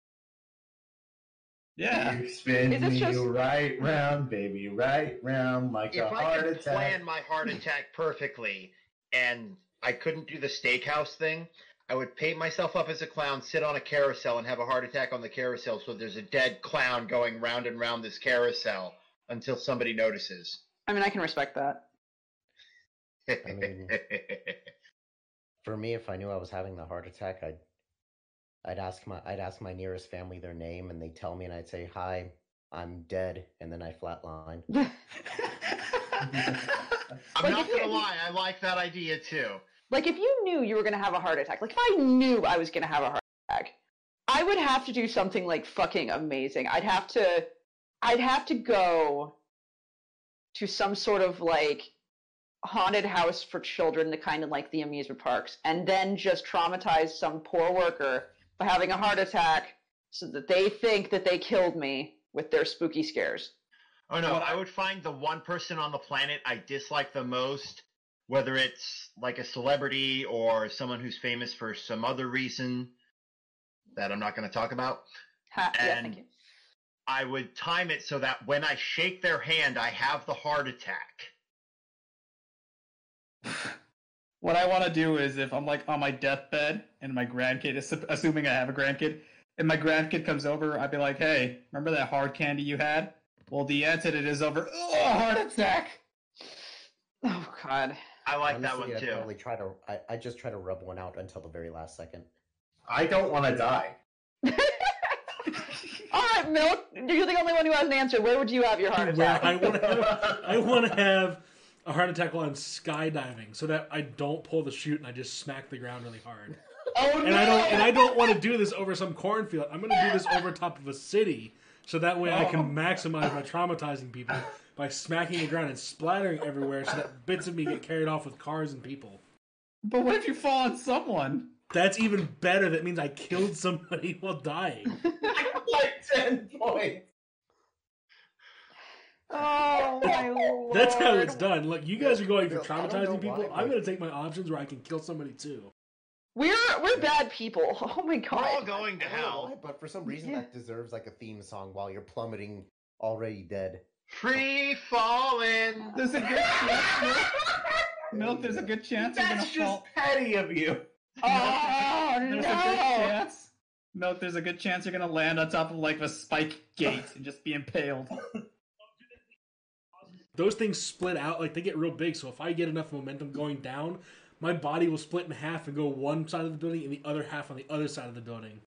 Yeah, You spin Is this me just- right round, baby, right round like if a I heart could attack. plan my heart attack perfectly and I couldn't do the steakhouse thing, I would paint myself up as a clown, sit on a carousel, and have a heart attack on the carousel. So there's a dead clown going round and round this carousel until somebody notices. I mean, I can respect that. I mean- For me, if I knew I was having the heart attack, I'd I'd ask my I'd ask my nearest family their name, and they'd tell me, and I'd say, "Hi, I'm dead," and then I flatline. I'm Like, not gonna lie, I like that idea too. Like if you knew you were gonna have a heart attack, like if I knew I was gonna have a heart attack, I would have to do something like fucking amazing. I'd have to I'd have to go to some sort of like haunted house for children, the kind of like the amusement parks, and then just traumatize some poor worker by having a heart attack so that they think that they killed me with their spooky scares. Oh no, Well, I would find the one person on the planet I dislike the most, whether it's like a celebrity or someone who's famous for some other reason that I'm not going to talk about. Ha- yeah, And- thank you. I would time it so that when I shake their hand, I have the heart attack. what I want to do is if I'm like on my deathbed and my grandkid is assuming I have a grandkid, and my grandkid comes over, I'd be like, "Hey, remember that hard candy you had? Well, the antidote is over. Oh, heart attack." Oh god. I like that Honestly, one I'd too. probably try to. I I just try to rub one out until the very last second. I don't want to die. All right, Milk, you're the only one who hasn't answered. Where would you have your heart Where attack? I want to have, I want to have a heart attack while I'm skydiving, so that I don't pull the chute and I just smack the ground really hard. Oh And I don't and I don't want to do this over some cornfield. I'm going to do this over top of a city, so that way I can oh. maximize my traumatizing people by smacking the ground and splattering everywhere, so that bits of me get carried off with cars and people. But what if you fall on someone? That's even better. That means I killed somebody while dying. like ten points. Oh my lord. That's how it's done. Look, you guys are going for Bill, I don't know traumatizing people. why, I'm going to take my options where I can kill somebody too. We're we're bad people. Oh my god! We're all going to I why, hell. but for some reason Yeah. that deserves like a theme song while you're plummeting, already dead. Free falling. There's a good chance. Milk, Milk, there's a good chance you're gonna That's fall. just petty of you. Oh There's a good no. chance. Milk, there's a good chance you're gonna land on top of like a spike gate and just be impaled. Those things split out, like they get real big. So if I get enough momentum going down, my body will split in half and go one side of the building and the other half on the other side of the building.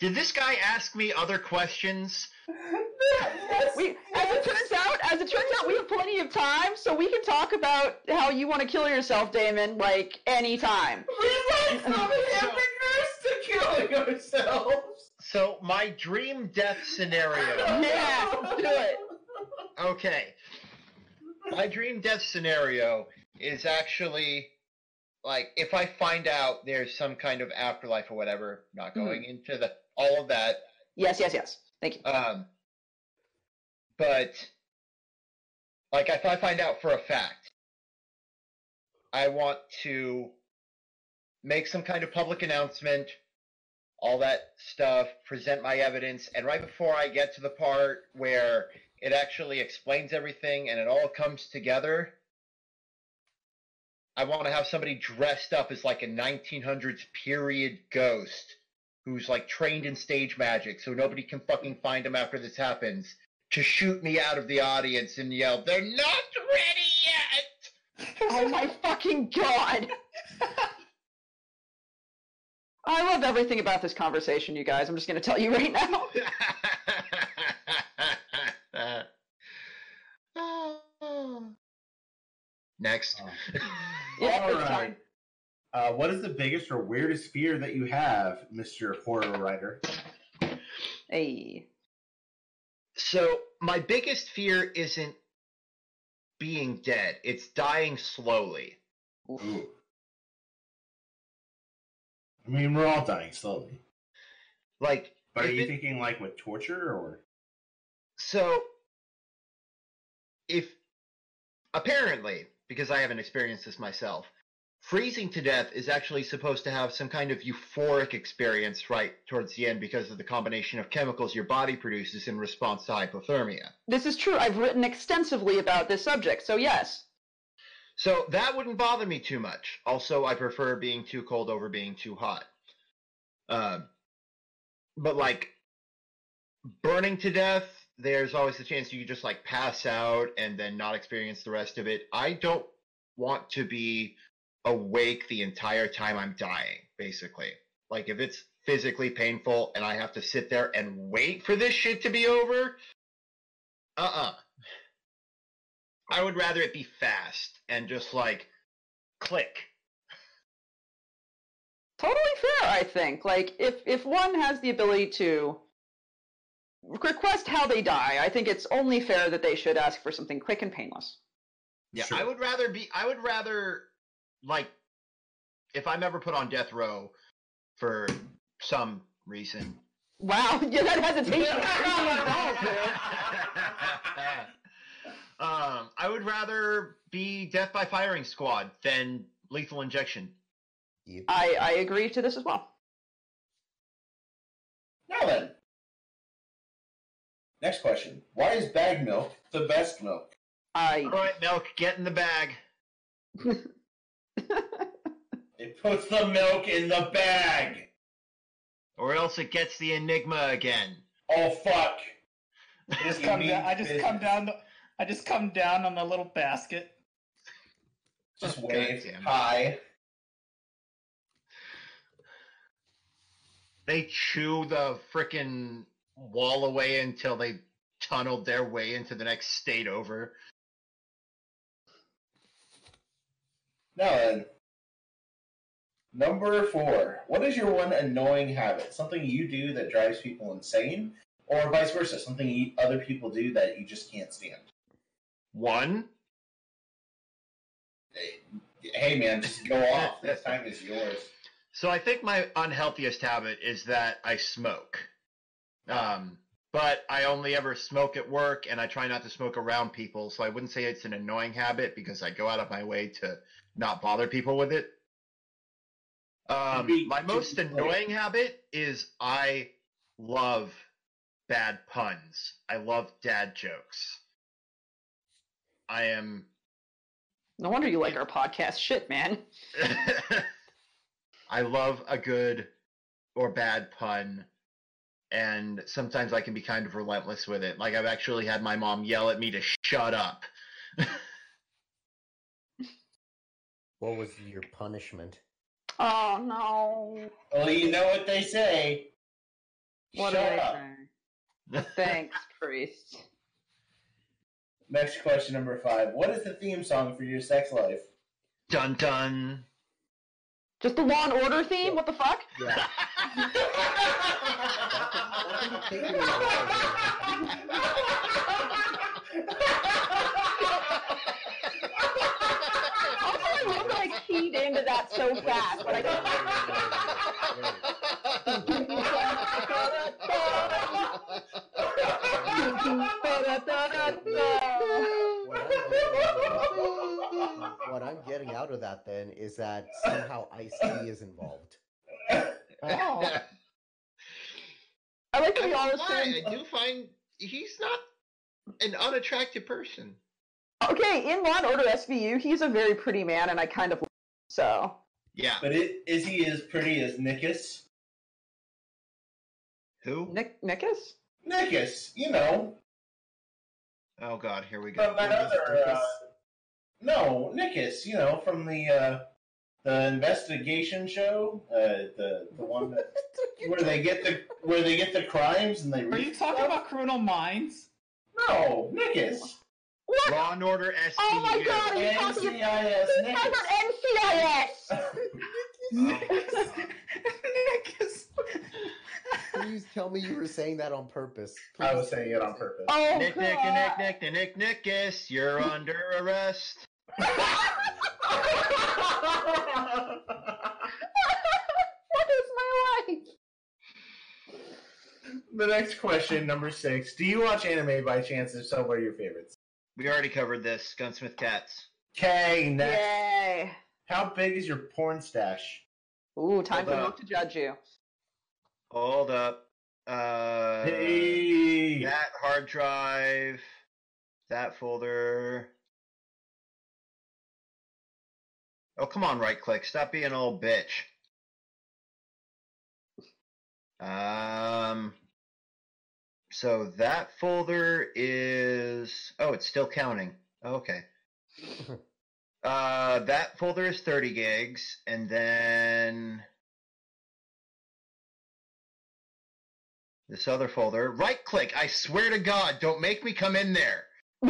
Did this guy ask me other questions? We, as it turns out, as it turns out, we have plenty of time, so we can talk about how you want to kill yourself, Daemon, like anytime. We went from hamburgers to killing ourselves. So my dream death scenario. Yeah, let's do it. Okay. My dream death scenario is actually like if I find out there's some kind of afterlife or whatever, not going into the all of that. Yes, yes, yes. Thank you. Um but like if I find out for a fact, I want to make some kind of public announcement, all that stuff, present my evidence, and right before I get to the part where it actually explains everything and it all comes together, I want to have somebody dressed up as like a 1900s period ghost who's like trained in stage magic so nobody can fucking find him after this happens to shoot me out of the audience and yell, They're not ready yet! Oh my fucking god! I love everything about this conversation, you guys. I'm just going to tell you right now. Next. Yeah, All it's right. fine. Uh, what is the biggest or weirdest fear that you have, Mister Horror Writer? Hey. So, my biggest fear isn't being dead, it's dying slowly. Ooh. I mean, we're all dying slowly. Like, But are you it- thinking like with torture or? So, if apparently, because I haven't experienced this myself, freezing to death is actually supposed to have some kind of euphoric experience right towards the end because of the combination of chemicals your body produces in response to hypothermia. This is true. I've written extensively about this subject, so yes. So that wouldn't bother me too much. Also, I prefer being too cold over being too hot. Um, but like burning to death, there's always the chance you could just like pass out and then not experience the rest of it. I don't want to be awake the entire time I'm dying, basically. Like if it's physically painful and I have to sit there and wait for this shit to be over, uh-uh. I would rather it be fast and just like click. Totally fair, I think. Like if if one has the ability to request how they die, I think it's only fair that they should ask for something quick and painless. Yeah, Sure. I would rather be. I would rather like if I'm ever put on death row for some reason. Wow, yeah, that hesitation. um, I would rather be death by firing squad than lethal injection. You, I I agree to this as well. Now then. Next question. Why is bag milk the best milk? I All right, milk, get in the bag. It puts the milk in the bag. Or else it gets the enigma again. Oh fuck. I just come mean down. I just come down. The, I just come down on the little basket. Just God wave hi. They chew the frickin' wall away until they tunneled their way into the next state over. Now then. Number four. What is your one annoying habit? Something you do that drives people insane, or vice versa, something you, other people do that you just can't stand. One, Hey man, just go off. This time is yours. So I think my unhealthiest habit is that I smoke. Um, but I only ever smoke at work and I try not to smoke around people. So I wouldn't say it's an annoying habit because I go out of my way to not bother people with it. Um, Be- my most be clear. annoying habit is I love bad puns. I love dad jokes. I am no wonder you like our podcast. Shit, man. I love a good or bad pun, and sometimes I can be kind of relentless with it. Like I've actually had my mom yell at me to shut up. what was your punishment? Oh no. Well, you know what they say. What Shut did up. Say? Thanks, priest. Next question, number five. What is the theme song for your sex life? dun dun. Just the Law and Order theme? What the fuck? Yeah. I keyed into that so fast, but I what I'm getting out of that then is that somehow Ice T is involved. Oh. I like that I we all won't lie, assumed. I do find he's not an unattractive person. Okay, in Law and Order SVU, he's a very pretty man, and I kind of so. Yeah. But it, is he as pretty as Nickus? Who? Nick Nickus? Nickus, you know, Oh God, here we go. from that other. Uh, no, Nickus, you know, from the uh, the investigation show, uh, the the one that where they get the where they get the crimes and they. Are you talking stuff? about Criminal Minds? No, Nickus. What? Law and Order SVU. Oh my god, are you talking about NCIS He's talking Nickus. about NCIS! Nickus. Please tell me you were saying that on purpose. I was saying it on purpose. Oh, Nick, Nick, God. Nick, Nick, Nick, Nick, Nickus, you're under arrest. what is my life? the next question, number six. Do you watch anime by chance? If so, what are your favorites? We already covered this. Gunsmith Cats. Okay, next. Yay. How big is your porn stash? Ooh, time Hold for up. Mook to judge you. Hold up. Uh, Hey! that hard drive, that folder. Oh, come on, right click. Stop being a little bitch. Um, so that folder is, oh, it's still counting. Okay. Uh, that folder is 30 gigs, and then this other folder, right click. I swear to God, don't make me come in there.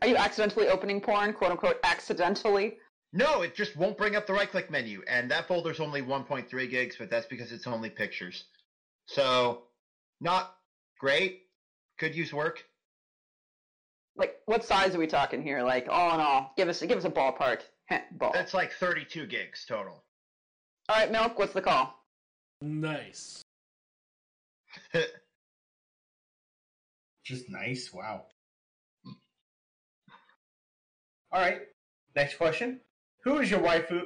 Are you accidentally opening porn, quote unquote, accidentally? No, it just won't bring up the right click menu. And that folder's only 1.3 gigs, but that's because it's only pictures. So, not great. Could use work. Like, what size are we talking here? Like, all in all, give us give us a ballpark. Heh, Ball. That's like 32 gigs total. All right, Milk. What's the call? Nice. Just nice. Wow. All right. Next question. Who is your waifu?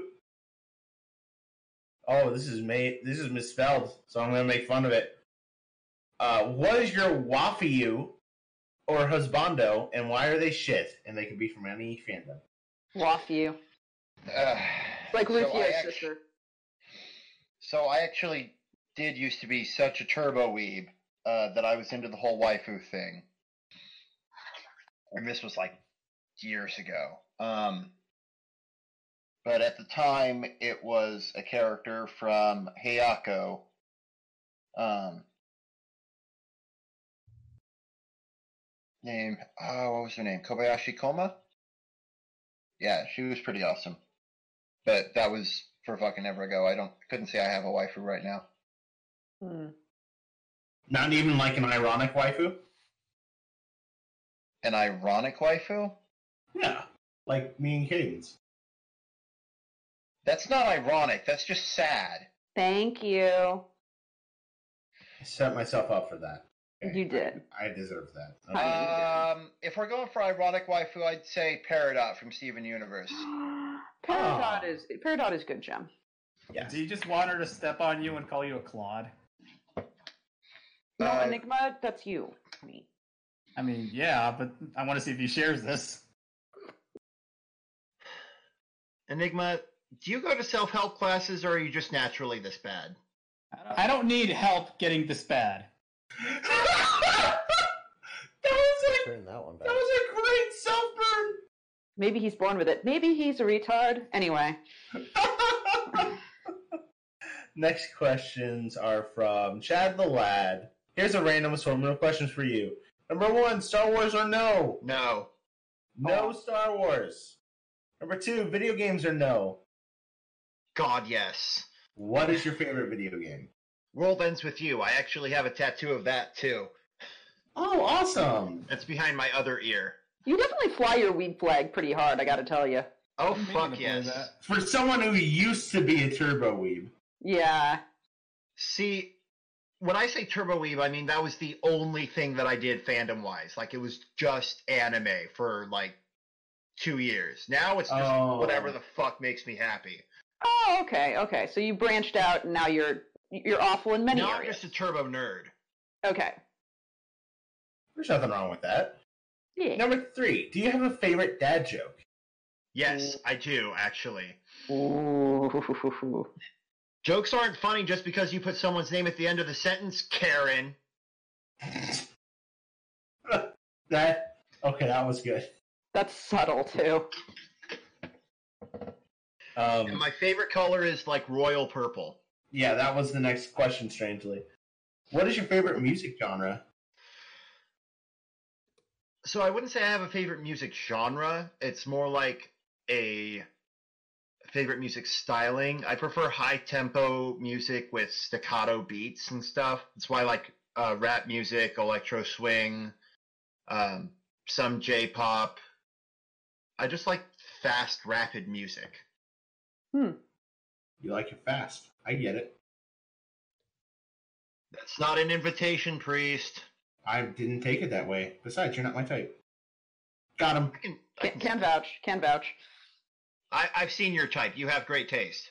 Oh, this is made. This is misspelled, so I'm gonna make fun of it. Uh, what is your wafiu or husbando, and why are they shit? And they can be from any fandom. Waff you. Uh, Like so act- sister. So I actually did used to be such a turbo weeb uh, that I was into the whole waifu thing, and this was like years ago. Um, but at the time, it was a character from Hayako. Um, name oh, what was her name? Kobayashi Koma. Yeah, she was pretty awesome. But that was for fucking ever ago. I don't couldn't say I have a waifu right now. Hmm. Not even like an ironic waifu. An ironic waifu? Yeah, like me and Cadence. That's not ironic. That's just sad. Thank you. I set myself up for that. You did. I deserve that. Hi. How you Um, if we're going for ironic waifu, I'd say Peridot from Steven Universe. Peridot is Peridot is good, Gem. Yes. Do you just want her to step on you and call you a clod? No, Uh, Enigma, that's you. Me. I mean, yeah, but I want to see if he shares this. Enigma, do you go to self help classes or are you just naturally this bad? I don't, need help getting this bad. that was a Turn that one that was a great self burn. Maybe he's born with it. Maybe he's a retard. Anyway. Next questions are from Chad the Lad. Here's a random assortment of questions for you. Number one, Star Wars or no? No. No oh. Star Wars. Number two, video games or no? God, yes. What is your favorite video game? World Ends With You. I actually have a tattoo of that too. Oh, awesome. That's behind my other ear. You definitely fly your weed flag pretty hard, I gotta tell you. Oh, I'm fuck yes. For someone who used to be a turbo weeb. Yeah. See, when I say Turbo Weeb, I mean that was the only thing that I did fandom wise. Like it was just anime for like two years. Now it's just Oh. whatever the fuck makes me happy. Oh, okay, okay. So you branched out and now you're you're awful in many now I'm just a turbo nerd. Okay. There's nothing wrong with that. Yeah. Number three, do you have a favorite dad joke? Yes, I do actually. Ooh. Jokes aren't funny just because you put someone's name at the end of the sentence, Karen. That okay, that was good. That's subtle too. Um, my favorite color is like royal purple. yeah, that was the next question. Strangely, what is your favorite music genre? So I wouldn't say I have a favorite music genre. It's more like a favorite music styling. I prefer high tempo music with staccato beats and stuff. That's why I like uh, rap music, electro swing, um, some J pop. I just like fast, rapid music. Hmm. You like it fast. I get it. That's not an invitation, priest. I didn't take it that way. Besides, you're not my type. Got him. I can, I Can, can vouch. Can vouch. I, I've seen your type. You have great taste.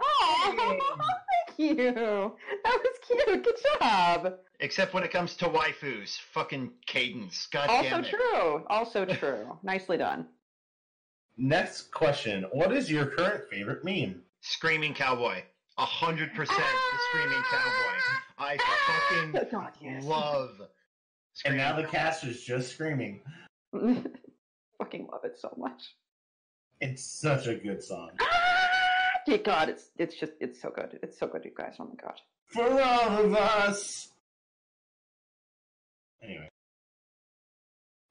Oh, thank you. That was cute. Good job. Except when it comes to waifus. Fucking cadence. God Also damn it. true. Also true. Nicely done. Next question. What is your current favorite meme? Screaming cowboy. A hundred percent the screaming cowboy. Ah! I fucking God, yes. love And screaming now the cast is just screaming. Fucking love it so much. It's such a good song. Ah! Dear God, it's it's just it's so good. It's so good, you guys. Oh my God. For all of us.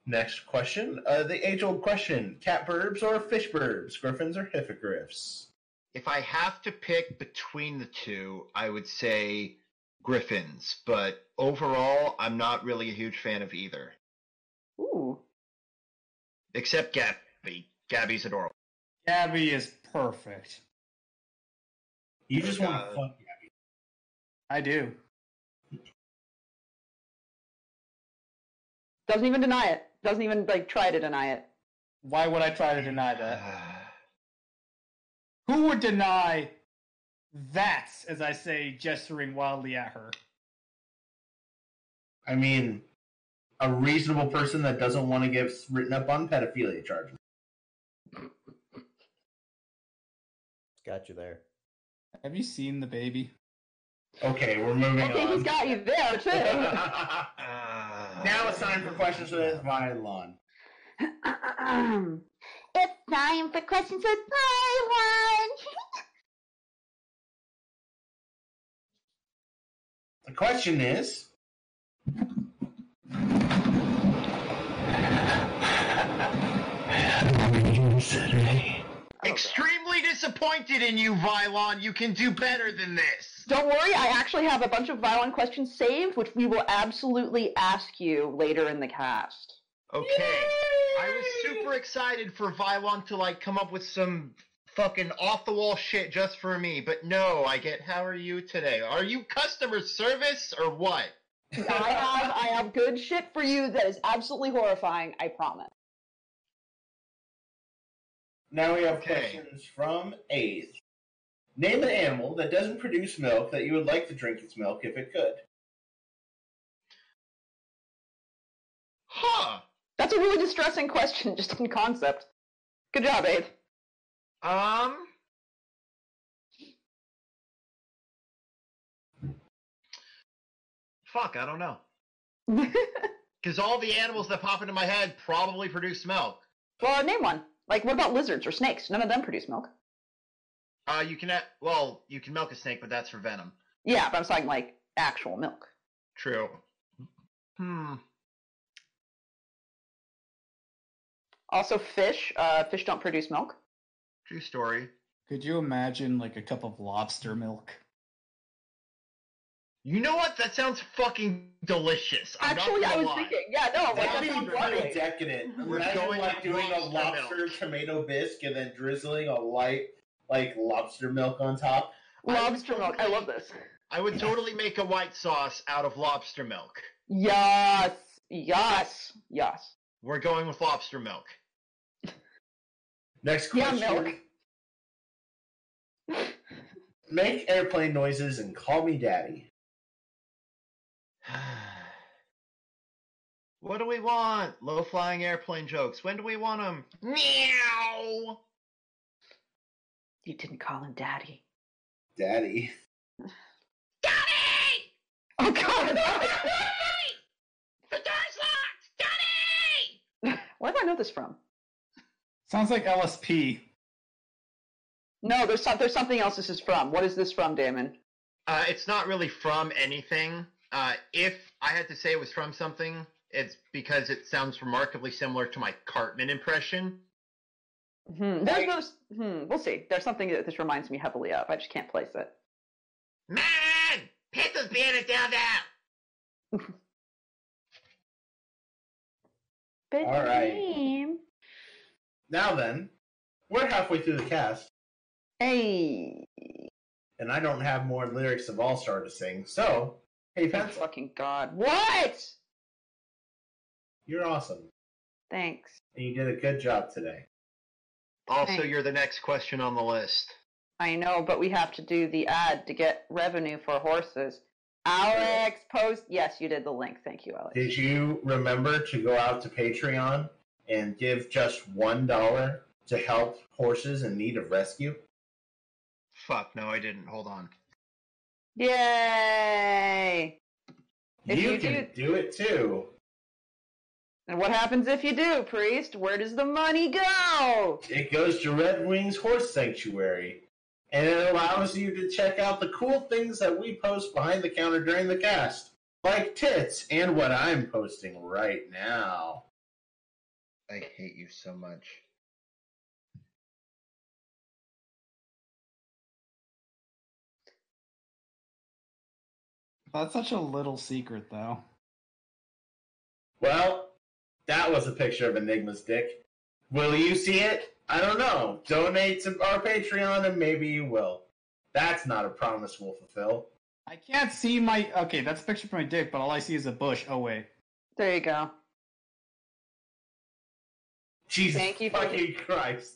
Next question. Uh, the age old question catbirds or fish burbs? Griffins or hippogriffs? If I have to pick between the two, I would say Griffins. But overall, I'm not really a huge fan of either. Ooh. Except Gabby. Gabby's adorable. Gabby is perfect. You just want Uh, to fuck Gabby. I do. Doesn't even deny it. Doesn't even like try to deny it. Why would I try to deny that? Who would deny that, as I say, gesturing wildly at her? I mean, a reasonable person that doesn't want to get written up on pedophilia charges. Got you there. Have you seen the baby? Okay, we're moving I think he's on. got you there too. Now it's time for questions with Vylon. It's time for questions with Byron. The question is Extremely disappointed in you, Vylon. You can do better than this. Don't worry, I actually have a bunch of violent questions saved, which we will absolutely ask you later in the cast. Okay. I was super excited for Vylon to like come up with some fucking off the wall shit just for me, but no, I get how are you today? Are you customer service or what? I have I have good shit for you that is absolutely horrifying, I promise. Now we have Okay. questions from Ace. Name an animal that doesn't produce milk that you would like to drink its milk if it could. Huh. That's a really distressing question, just in concept. Good job, Abe. Um Fuck, I don't know. Because all the animals that pop into my head probably produce milk. well, name one. Like, what about lizards or snakes? None of them produce milk. Uh, you can, a- well, you can milk a snake, but that's for venom. Yeah, but I'm talking like actual milk. True. Hmm. Also, fish. Uh, fish don't produce milk. True story. Could you imagine like a cup of lobster milk? You know what? That sounds fucking delicious. I'm not Actually, I was lie. thinking. Yeah, no, like That that'd sounds be decadent. We're Imagine going like with doing a lobster lobster milk. tomato bisque and then drizzling a light like lobster milk on top. I would Lobster milk. I love this. I would totally make a white sauce out of lobster milk. Yes, yes, yes. We're going with lobster milk. Next question. Yeah, question. milk. Make airplane noises and call me daddy. what do we want? Low flying airplane jokes. When do we want them? Meow. You didn't call him daddy. Daddy. Daddy! Oh God! The door's locked! Daddy! Where do I know this from? Sounds like LSP. No, there's some, there's something else. This is from. What is this from, Daemon? Uh, it's not really from anything. Uh, if I had to say it was from something, it's because it sounds remarkably similar to my Cartman impression. Hmm. There's no. s- Hmm. We'll see. There's something that this reminds me heavily of. I just can't place it. Man! Pizza's being it down there! All right. name. Now then, we're halfway through the cast, Hey. and I don't have more lyrics of All Star to sing. So, hey, Oh, Pencil, fucking God. What? you're awesome, Thanks. and you did a good job today. Also, Hey. you're the next question on the list. I know, but we have to do the ad to get revenue for horses. Alex, post. Yes, you did the link. Thank you, Alex. Did you remember to go out to Patreon and give just one dollar to help horses in need of rescue? Fuck, no, I didn't. Hold on. Yay! If you you can do it too. And what happens if you do, priest? Where does the money go? It goes to Red Wings Horse Sanctuary, and it allows you to check out the cool things that we post behind the counter during the cast, like tits and what I'm posting right now. I hate you so much. That's such a little secret, though. Well, that was a picture of Enigma's dick. Will you see it? I don't know. Donate to our Patreon and maybe you will. That's not a promise we'll fulfill. I can't see my. Okay, that's a picture of my dick, but all I see is a bush. Oh wait. There you go. Jesus Thank you for- fucking Christ.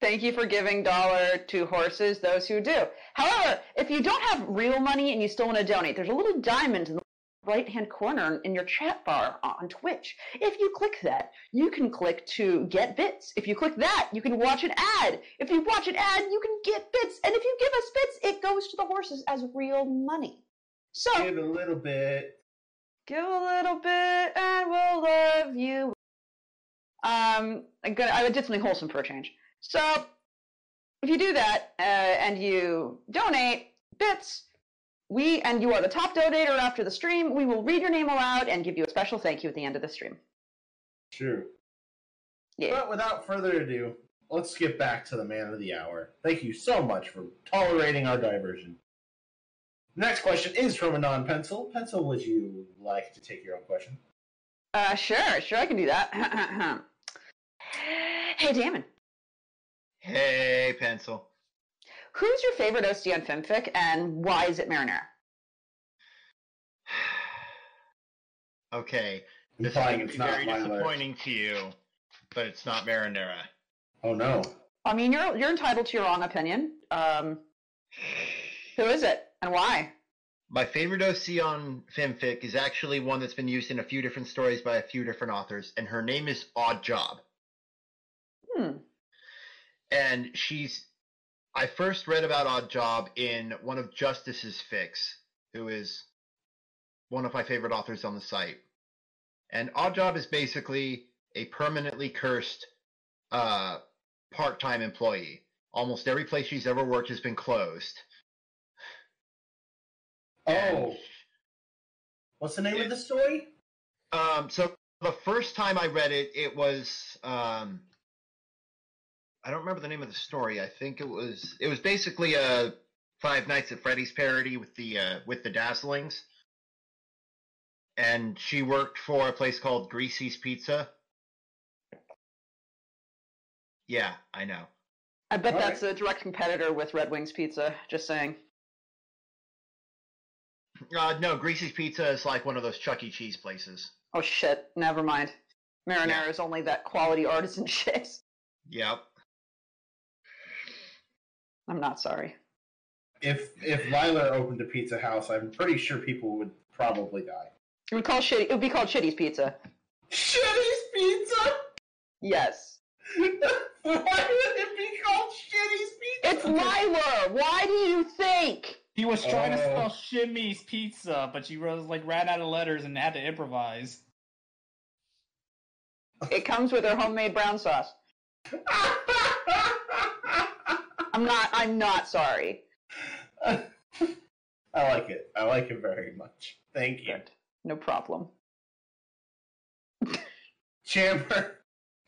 Thank you for giving dollar to horses, those who do. However, if you don't have real money and you still want to donate, there's a little diamond in the right hand corner in your chat bar on Twitch. If you click that, you can click to get bits. If you click that, you can watch an ad. If you watch an ad, you can get bits. And if you give us bits, it goes to the horses as real money. So Give a little bit. give a little bit and we'll love you. Um, I'm gonna, I did something wholesome for a change. So, if you do that uh, and you donate bits, we and you are the top donator after the stream, we will read your name aloud and give you a special thank you at the end of the stream. True. Yeah. But without further ado, let's get back to the man of the hour. Thank you so much for tolerating our diversion. The Next question is from a non pencil. Pencil, would you like to take your own question? Uh, sure, sure, I can do that. hey, Daemon, Hey, pencil. who's your favorite OC on FimFic and why is it Marinara? Okay, this is Implying going to it's be very disappointing to you, but it's not Marinara. Oh no. I mean, you're you're entitled to your own opinion. Um, who is it and why? My favorite OC on FimFic is actually one that's been used in a few different stories by a few different authors, and her name is Odd Job. Hmm. And she's. I first read about Odd Job in one of Justice's Fix, who is one of my favorite authors on the site. And Odd Job is basically a permanently cursed uh, part time employee. Almost every place she's ever worked has been closed. Oh. What's the name of the story? Um, so the first time I read it, it was um, I don't remember the name of the story. I think it was it was basically a Five Nights at Freddy's parody with the uh, with the Dazzlings, and she worked for a place called Greasy's Pizza. Yeah, I know. I bet All that's a direct competitor with Red Wings Pizza. Just saying. Uh, no, Greasy's Pizza is like one of those Chuck E. Cheese places. Oh shit! Never mind. Marinara Yeah. is only that quality artisan shit. Yep. I'm not sorry. If if Lila opened a pizza house, I'm pretty sure people would probably die. It would call shitty. It would be called Shitty's Pizza. Shitty's Pizza? Yes. Why would it be called Shitty's Pizza? It's Lila. Why do you think? He was trying to Oh. spell Shimmy's pizza, but she was like ran out of letters and had to improvise. It comes with her homemade brown sauce. I'm not. I'm not sorry. I like it. I like it very much. Thank you. Good. No problem. Chamber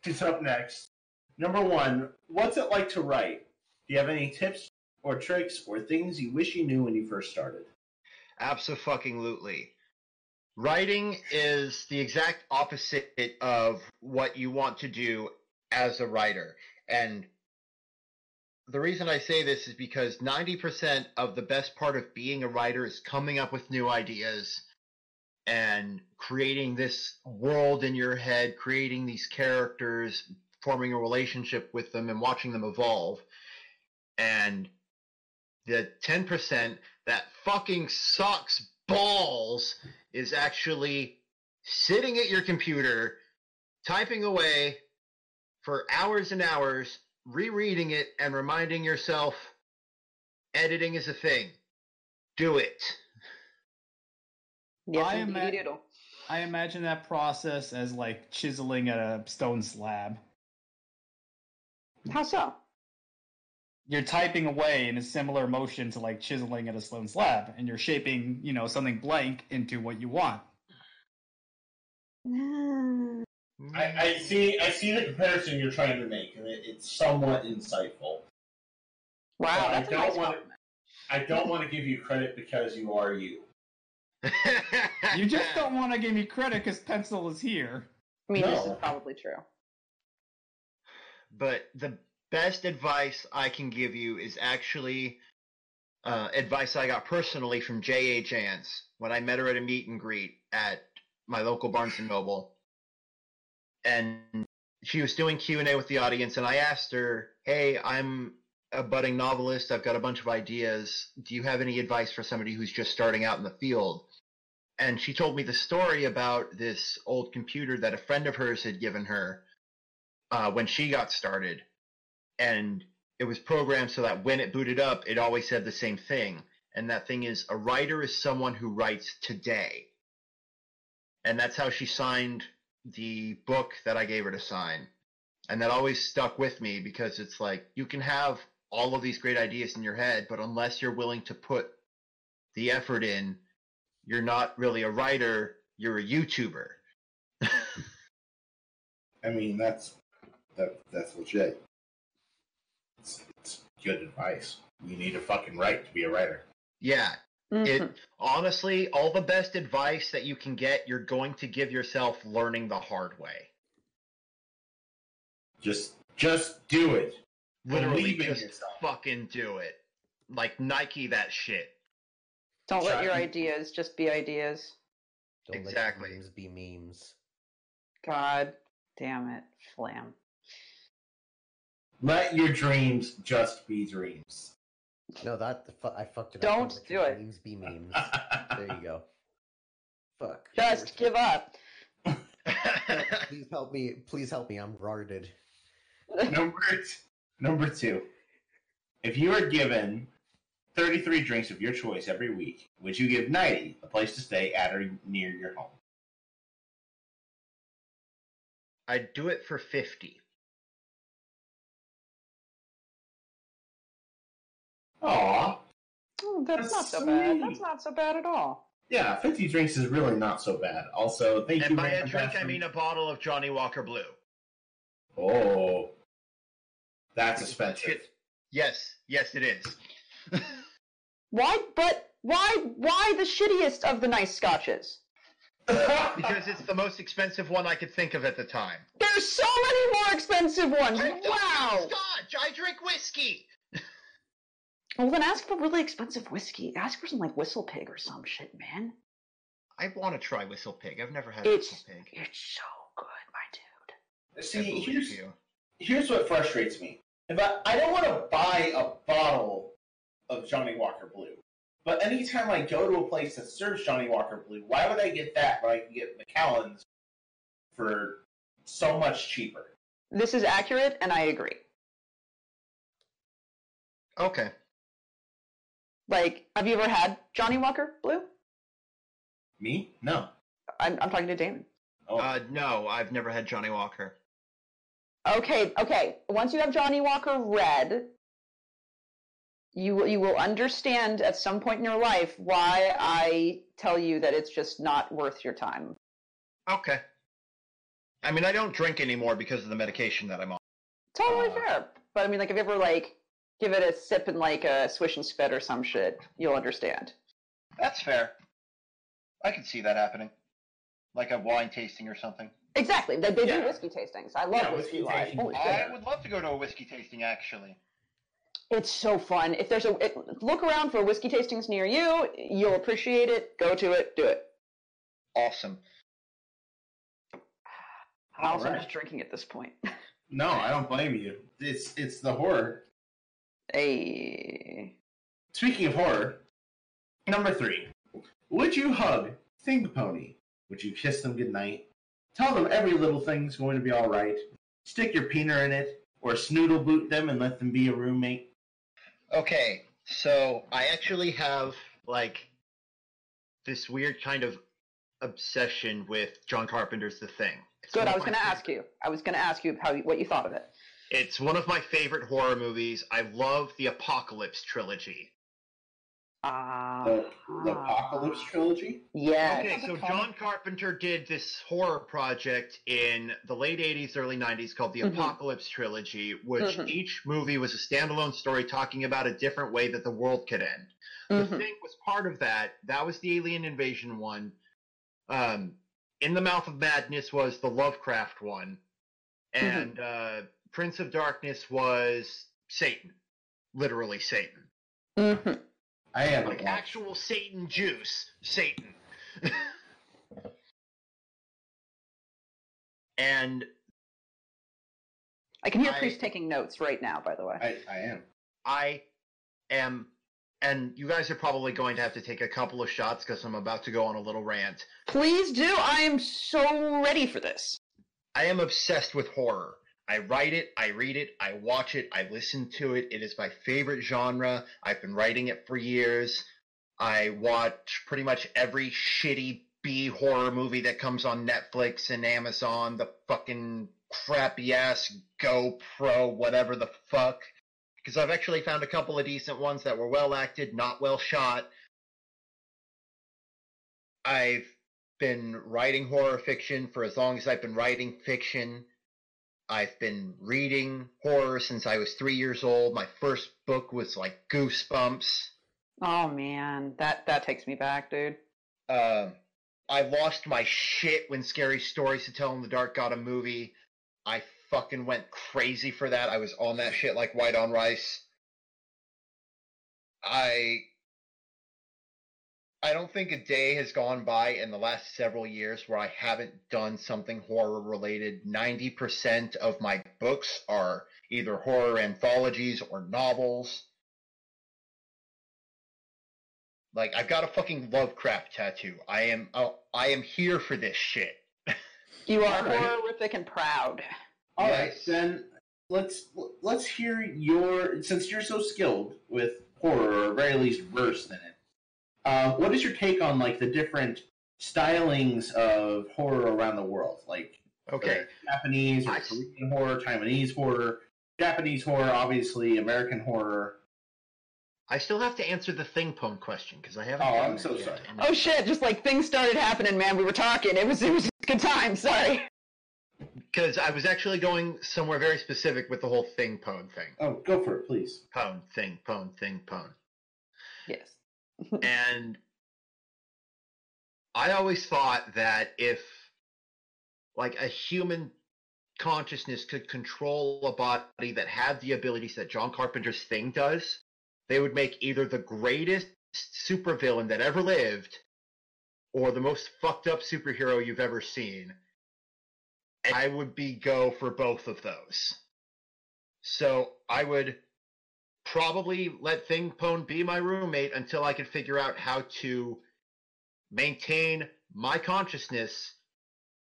is up next. Number one, what's it like to write? Do you have any tips or tricks or things you wish you knew when you first started? Absolutely. Writing is the exact opposite of what you want to do as a writer. And the reason I say this is because 90% of the best part of being a writer is coming up with new ideas and creating this world in your head, creating these characters, forming a relationship with them and watching them evolve. And the 10% that fucking sucks balls is actually sitting at your computer, typing away for hours and hours, rereading it, and reminding yourself editing is a thing. Do it. Yes, I ima- I imagine that process as like chiseling at a stone slab. How so? You're typing away in a similar motion to like chiseling at a stone slab, and you're shaping, you know, something blank into what you want. Ah. I, I see. I see the comparison you're trying to make, and it, it's somewhat insightful. Wow, I that's a don't nice want- compliment. I don't want to give you credit because you are you. You just don't want to give me credit because pencil is here. I mean, this is probably true. but the best advice I can give you is actually uh, advice I got personally from J.A. Jance when I met her at a meet and greet at my local Barnes and Noble, and she was doing Q and A with the audience, and I asked her, "Hey, I'm a budding novelist. I've got a bunch of ideas. Do you have any advice for somebody who's just starting out in the field?" And she told me the story about this old computer that a friend of hers had given her uh, when she got started, and it was programmed so that when it booted up, it always said the same thing. And that thing is, a writer is someone who writes today. And that's how she signed the book that I gave her to sign. And that always stuck with me because it's like, you can have all of these great ideas in your head, but unless you're willing to put the effort in, you're not really a writer, you're a YouTuber. I mean, that's that that's legit. It's, it's good advice. You need to fucking write to be a writer. Yeah, Mhm. It honestly, all the best advice that you can get, you're going to give yourself learning the hard way. Just just do it. Literally, Believe just yourself. fucking do it. Like Nike that shit. Don't let your Try- ideas just be ideas. Don't Exactly. let memes be memes. God damn it, Flam. Let your dreams just be dreams. No, that fu- I fucked it Don't up. Don't do it. Memes be memes. there you go. Fuck. Just give up. Please help me. Please help me. I'm guarded. number t- number two. If you are given 33 drinks of your choice every week, would you give 90 a place to stay at or near your home? I'd do it for 50. Aw. Oh, that's, That's not so bad. That's not so bad at all. Yeah, 50 drinks is really not so bad. Also, thank And you And by a drink, I mean a bottle of Johnnie Walker Blue. Oh. That's expensive. Shit. Yes, yes, it is. Why? But why? Why the shittiest of the nice scotches? because it's the most expensive one I could think of at the time. There's so many more expensive ones. I don't Wow. drink Scotch. I drink whiskey. Well, then ask for really expensive whiskey. Ask for some like Whistle Pig or some shit, man. I want to try Whistle Pig. I've never had It's Whistle Pig. it's so good, my dude. See, here's you. here's what frustrates me. If I, I don't want to buy a bottle of Johnnie Walker Blue, but anytime I go to a place that serves Johnnie Walker Blue, why would I get that when I can get Macallan's for so much cheaper? This is accurate, and I agree. Okay. Like, have you ever had Johnnie Walker Blue? Me? No. I'm, I'm talking to Daemon. Oh, Uh, no, I've never had Johnnie Walker. Okay, okay. Once you have Johnnie Walker Red, you will- you will understand at some point in your life why I tell you that it's just not worth your time. Okay. I mean, I don't drink anymore because of the medication that I'm on. Totally Uh, fair. But I mean, like, if you ever like give it a sip and like a swish and spit or some shit, you'll understand. That's fair. I can see that happening. Like a wine tasting or something. Exactly. They, they Yeah. do whiskey tastings. I love Yeah, whiskey whiskey live. tasting Holy shit. I would love to go to a whiskey tasting, actually. It's so fun. If there's a it, look around for whiskey tastings near you, you'll appreciate it. Go to it. Do it. Awesome. I also am Alright. just drinking at this point. No, I don't blame you. It's it's the horror. Hey. Speaking of horror, number three. Would you hug Think Pony? Would you kiss them goodnight? Tell them every little thing's going to be alright? Stick your peener in it? Or snoodle boot them and let them be a roommate? Okay, so I actually have like this weird kind of obsession with John Carpenter's The Thing. It's Good. I was going to ask you. I was going to ask you how what you thought of it. It's one of my favorite horror movies. I love the Apocalypse trilogy. Ah. The, the Apocalypse trilogy? Yeah. Okay, so John Carpenter did this horror project in the late 80s, early 90s called the Mhm. Apocalypse trilogy, which Mhm. each movie was a standalone story talking about a different way that the world could end. The Mhm. Thing was part of that. That was the alien invasion one. Um, in the Mouth of Madness was the Lovecraft one, and uh, Prince of Darkness was Satan, literally Satan, Mhm. I haven't like watched. actual Satan juice, Satan. and I can hear I- Priest taking notes right now. By the way. I, I am. I am, and you guys are probably going to have to take a couple of shots because I'm about to go on a little rant. Please do. I am so ready for this. I am obsessed with horror. I write it, I read it, I watch it, I listen to it. It is my favorite genre. I've been writing it for years. I watch pretty much every shitty B horror movie that comes on Netflix and Amazon, the fucking crappy ass GoPro, whatever the fuck. Because I've actually found a couple of decent ones that were well acted, not well shot. I've been writing horror fiction for as long as I've been writing fiction. I've been reading horror since I was three years old. My first book was like Goosebumps. Oh man, that that takes me back, dude. Um, I lost my shit when Scary Stories to Tell in the Dark got a movie. I fucking went crazy for that. I was on that shit like white on rice. I I don't think a day has gone by in the last several years where I haven't done something horror related. 90% of my books are either horror anthologies or novels. Like I've got a fucking Lovecraft tattoo. I am uh, I am here for this shit. You are horrific and proud. All right, Yes. then let's let's hear your since you're so skilled with horror, or very least versed in it. Uh, what is your take on like the different stylings of horror around the world, like Okay. Japanese or I- Korean horror, Taiwanese horror, Japanese horror, obviously American horror. I still have to answer the thing pone question because I haven't. Oh, done I'm so yet. sorry. And Oh shit! Just like things started happening, man. We were talking. It was it was a good time. Sorry. Because I was actually going somewhere very specific with the whole thing pone thing. Oh, go for it, please. Pone, thing, pone, thing, pone. And I always thought that if, like, a human consciousness could control a body that had the abilities that John Carpenter's Thing does, they would make either the greatest supervillain that ever lived or the most fucked up superhero you've ever seen. And I would be go for both of those. So I would probably let Thingpone be my roommate until I could figure out how to maintain my consciousness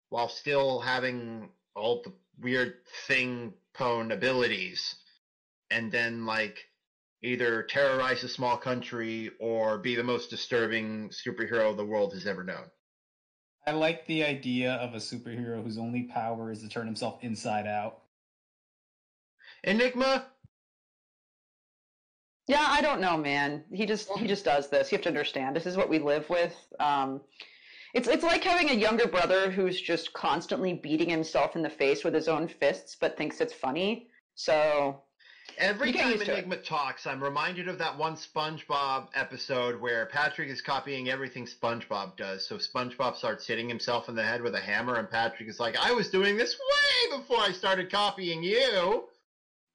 while still having all the weird Thingpone abilities. And then, like, either terrorize a small country or be the most disturbing superhero the world has ever known. I like the idea of a superhero whose only power is to turn himself inside out. Enigma? Yeah, I don't know, man. He just he just does this. You have to understand. This is what we live with. Um, it's it's like having a younger brother who's just constantly beating himself in the face with his own fists, but thinks it's funny. So Every time to it. Enigma talks, I'm reminded of that one SpongeBob episode where Patrick is copying everything SpongeBob does. So SpongeBob starts hitting himself in the head with a hammer, and Patrick is like, I was doing this way before I started copying you.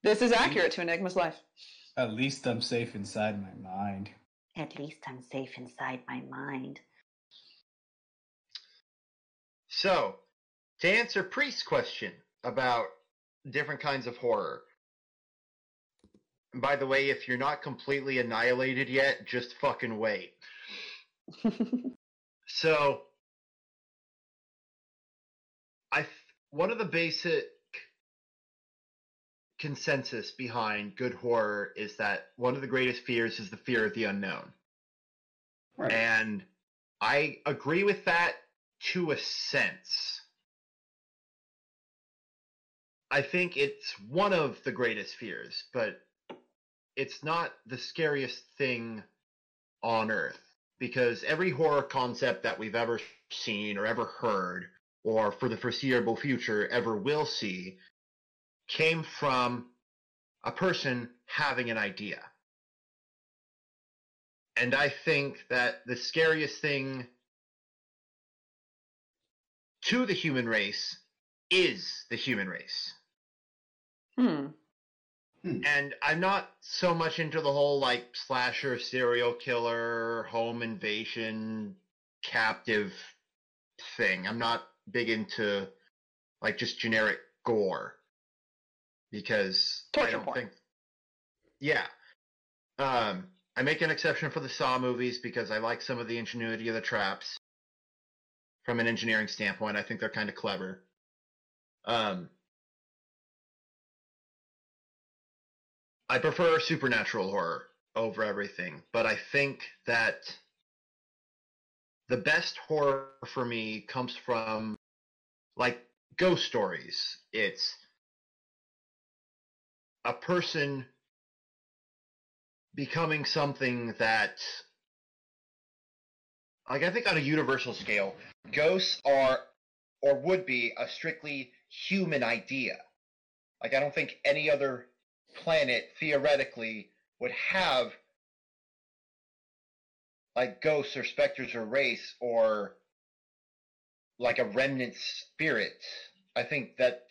this is accurate to Enigma's life. At least I'm safe inside my mind. At least I'm safe inside my mind. So, to answer Priest's question about different kinds of horror. By the way, if you're not completely annihilated yet, just fucking wait. So, I th- one of the basic consensus behind good horror is that one of the greatest fears is the fear of the unknown. Right. And I agree with that to a sense. I think it's one of the greatest fears, but it's not the scariest thing on earth because every horror concept that we've ever seen or ever heard or for the foreseeable future ever will see came from a person having an idea. And I think that the scariest thing to the human race is the human race. hmm. And I'm not so much into the whole like slasher, serial killer, home invasion, captive thing. I'm not big into like just generic gore because I don't porn. think. Yeah. Um, I make an exception for the Saw movies because I like some of the ingenuity of the traps. From an engineering standpoint, I think they're kind of clever. Um, I prefer supernatural horror over everything, but I think that the best horror for me comes from like ghost stories. It's a person becoming something that like I think on a universal scale, ghosts are or would be a strictly human idea. Like I don't think any other planet theoretically would have like ghosts or specters or race or like a remnant spirit. I think that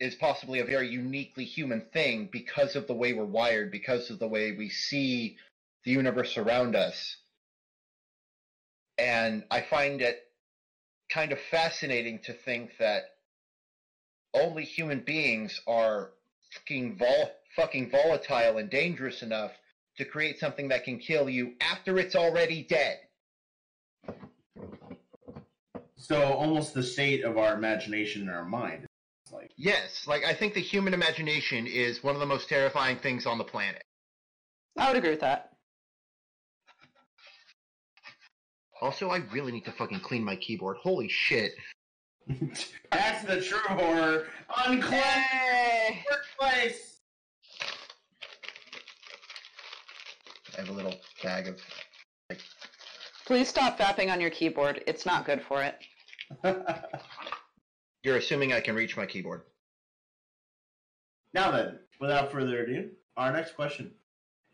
is possibly a very uniquely human thing because of the way we're wired, because of the way we see the universe around us. And I find it kind of fascinating to think that only human beings are fucking vol- fucking volatile and dangerous enough to create something that can kill you after it's already dead. So almost the state of our imagination and our mind. It's like Yes, like I think the human imagination is one of the most terrifying things on the planet. I would agree with that. Also, I really need to fucking clean my keyboard. Holy shit. that's the true horror. Unclean Hey! workplace. I have a little bag of Please stop fapping on your keyboard. It's not good for it. You're assuming I can reach my keyboard. now then, without further ado, our next question: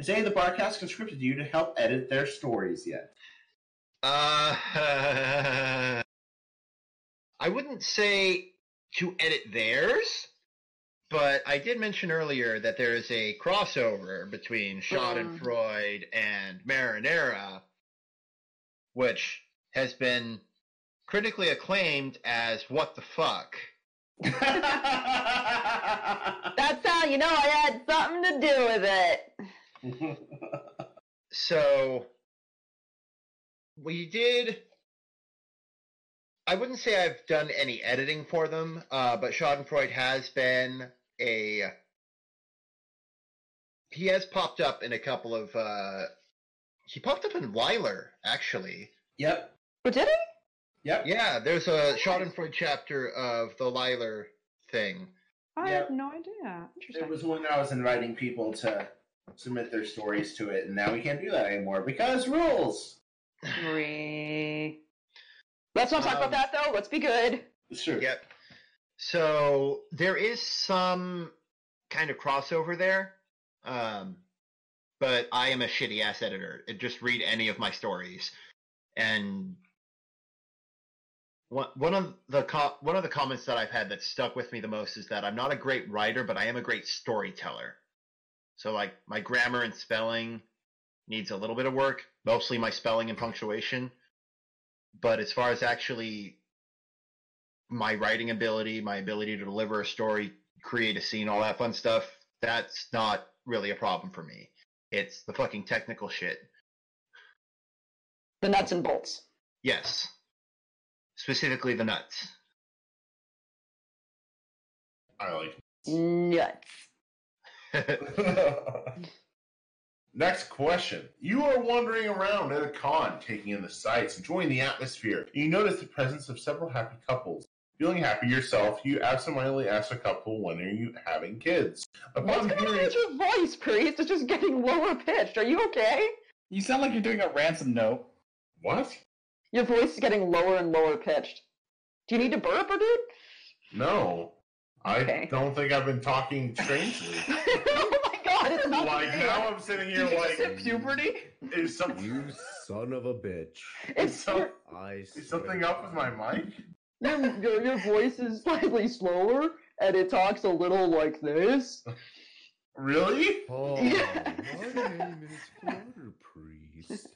Has any of the broadcasts conscripted you to help edit their stories yet? Uh, I wouldn't say to edit theirs, but I did mention earlier that there is a crossover between Schadenfreude and Marinara, which has been critically acclaimed as what the fuck. That's how you know I had something to do with it. So we did. I wouldn't say I've done any editing for them, uh, but Schadenfreude has been a. He has popped up in a couple of. Uh, he popped up in Weiler, actually. yep, But did he? Yep. Yeah, there's a Schadenfreude chapter of the Liler thing. I Yeah. have no idea. Interesting. It was when I was inviting people to submit their stories to it, and now we can't do that anymore because rules. Re- Let's not talk Um, about that though. Let's be good. Sure. Yep. So there is some kind of crossover there. Um, but I am a shitty ass editor. Just read any of my stories. And one one of the co- one of the comments that I've had that stuck with me the most is that I'm not a great writer, but I am a great storyteller. So like my grammar and spelling needs a little bit of work, mostly my spelling and punctuation. But as far as actually my writing ability, my ability to deliver a story create a scene, all that fun stuff, that's not really a problem for me. It's the fucking technical shit. The nuts and bolts. Yes. Specifically the nuts. I like. Nuts. Next question. You are wandering around at a con, taking in the sights, enjoying the atmosphere. You notice the presence of several happy couples. Feeling happy yourself, you absentmindedly ask a couple, when are you having kids? What's Upon going on hearing, with your voice, Priest? It's just getting lower pitched. Are you okay? You sound like you're doing a ransom note. what? Your voice is getting lower and lower pitched. Do you need to burp, or dude? No. I Okay. don't think I've been talking strangely. oh my god, it's not like, me. now I'm sitting here Did like, hit puberty? is, some, You son of a bitch. It's some- your, is something up with my mic? your, your, your voice is slightly slower, and it talks a little like this. Really? Oh, Yeah. my name is Flutter Priest.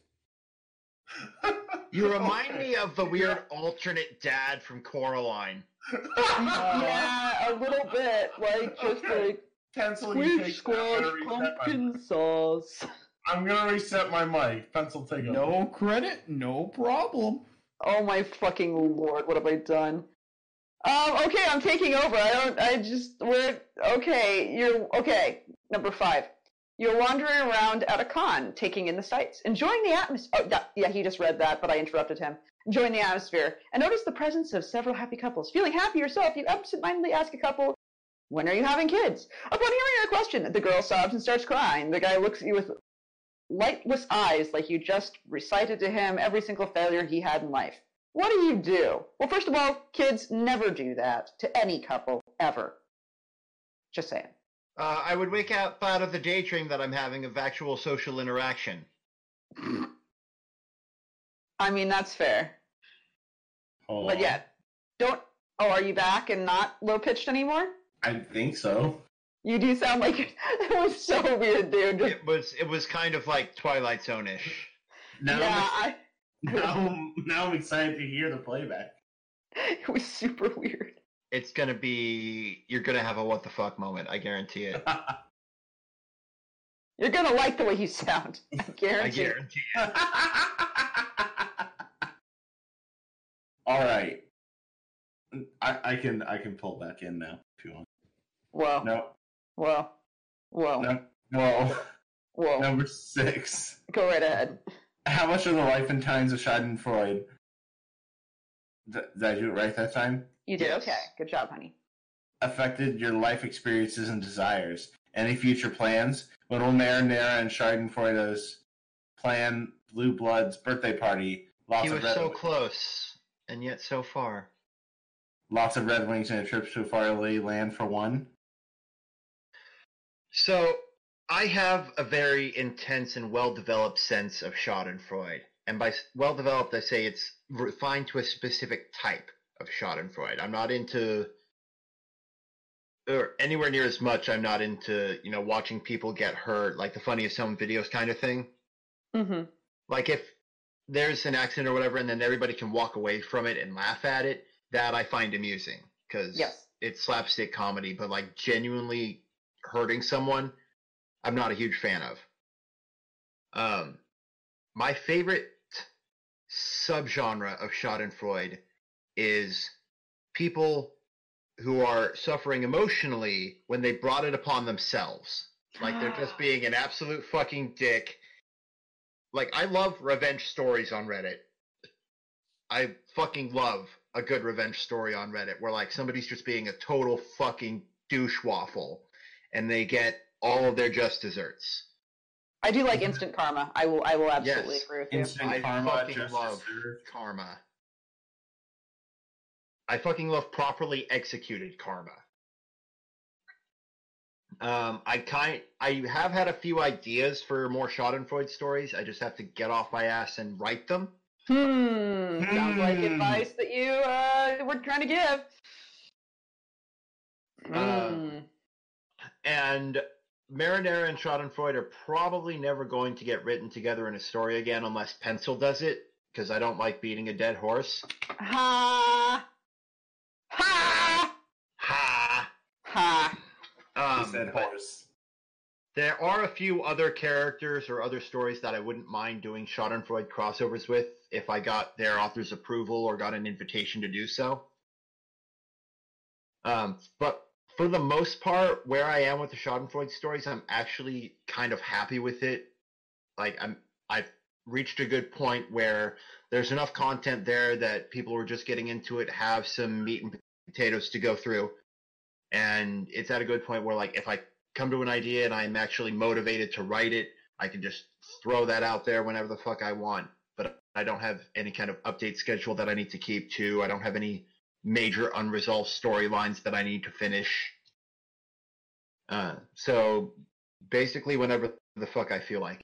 You remind me of the weird alternate dad from Coraline. yeah, a little bit, like just like Pencil, you squish take squash gonna reset my- pumpkin sauce. I'm gonna reset my mic. Pencil, take over. No credit, no problem. Oh my fucking lord, what have I done? Um, okay, I'm taking over. I don't, I just, we're, okay, you're, okay, number five. You're wandering around at a con, taking in the sights, enjoying the atmosphere. Oh, that, yeah, he just read that, but I interrupted him. Enjoying the atmosphere, and notice the presence of several happy couples. Feeling happy yourself, you absentmindedly ask a couple, when are you having kids? Upon hearing your question, the girl sobs and starts crying. The guy looks at you with lightless eyes like you just recited to him every single failure he had in life. What do you do? Well, first of all, kids never do that to any couple, ever. Just saying. Uh, I would wake up out of the daydream that I'm having of actual social interaction. I mean, that's fair. Hold But on. yeah, don't. Oh, are you back and not low pitched anymore? I think so. You do sound like it was so weird, dude. It was it was kind of like Twilight Zone-ish. Now, yeah, I'm, I, now, now I'm excited to hear the playback. it was super weird. It's gonna be you're gonna have a what the fuck moment. I guarantee it. You're gonna like the way you sound. I I guarantee. guarantee it. All right. I, I can I can pull back in now if you want. Well. No, Well. whoa, no, whoa. whoa. Number six. Go right ahead. How much of the life and times of Schadenfreude? Did, did I do it right that time? You did Yes. okay. Good job, honey. Affected your life experiences and desires. Any future plans? When will Marinara and Schadenfreude's plan Blue Blood's birthday party? Lots He of was red, so close and yet so far. lots of red wings and a trip to a faraway land for one. So I have a very intense and well-developed sense of Schadenfreude, and by well developed, I say it's refined to a specific type of Schadenfreude. I'm not into, or anywhere near as much. I'm not into, you know, watching people get hurt, like the funniest home videos kind of thing. Mm-hmm. Like if there's an accident or whatever, and then everybody can walk away from it and laugh at it, that I find amusing because Yes. it's slapstick comedy, but like genuinely hurting someone, I'm not a huge fan of. Um, my favorite subgenre of Schadenfreude is people who are suffering emotionally when they brought it upon themselves. Like they're just being an absolute fucking dick. Like I love revenge stories on Reddit. I fucking love a good revenge story on Reddit where like somebody's just being a total fucking douche waffle and they get all of their just desserts. I do like mm-hmm. instant karma. I will. I will absolutely Yes. agree with you. Instant I karma, fucking love karma. I fucking love properly executed karma. Um, I kind I have had a few ideas for more Schadenfreude stories. I just have to get off my ass and write them. Hmm. Sounds like Hmm. advice that you uh, were trying to give. Uh, Hmm. And Marinara and Schadenfreude are probably never going to get written together in a story again unless Pencil does it, because I don't like beating a dead horse. Ha. Ha. Ha! Ha. Um, he said horse. there are a few other characters or other stories that I wouldn't mind doing Schadenfreude crossovers with if I got their author's approval or got an invitation to do so. Um, but for the most part, where I am with the Schadenfreude stories, I'm actually kind of happy with it. Like I'm, I've reached a good point where there's enough content there that people who are just getting into it have some meat and potatoes to go through, and it's at a good point where like if I come to an idea and I'm actually motivated to write it, I can just throw that out there whenever the fuck I want. But I don't have any kind of update schedule that I need to keep to. I don't have any major unresolved storylines that I need to finish. Uh, so basically, whenever the fuck I feel like.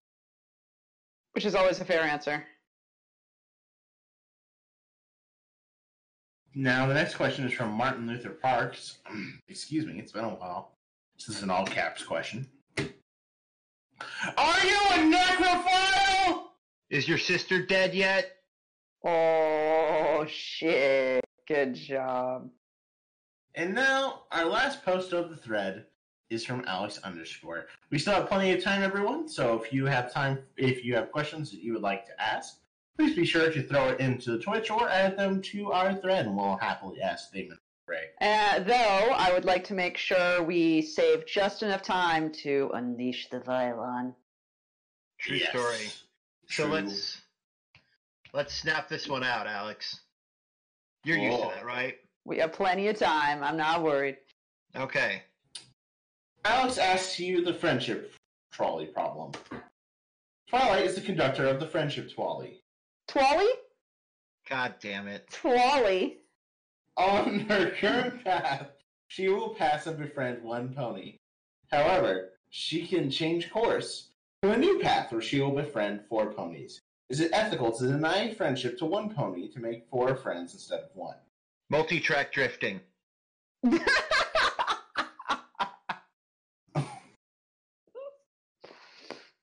Which is always a fair answer. Now, the next question is from Martin Luther Parks. Excuse me, it's been a while. This is an all caps question. Are you a necrophile? Is your sister dead yet? Oh shit! Good job. And now, our last post of the thread is from Alex underscore. We still have plenty of time, everyone. So if you have time, if you have questions that you would like to ask, please be sure to throw it into the Twitch or add them to our thread, and we'll happily ask Daemon Ray. Uh, though I would like to make sure we save just enough time to unleash the Vylon. True Yes. story. So True. let's let's snap this one out, Alex. You're used to that, right? We have plenty of time. I'm not worried. Okay. Alex asks you the friendship trolley problem. Twilight is the conductor of the friendship trolley. Twally? God damn it. Twally? On her current path, she will pass and befriend one pony. However, she can change course to a new path where she will befriend four ponies. Is it ethical to deny friendship to one pony to make four friends instead of one? Multi-track drifting.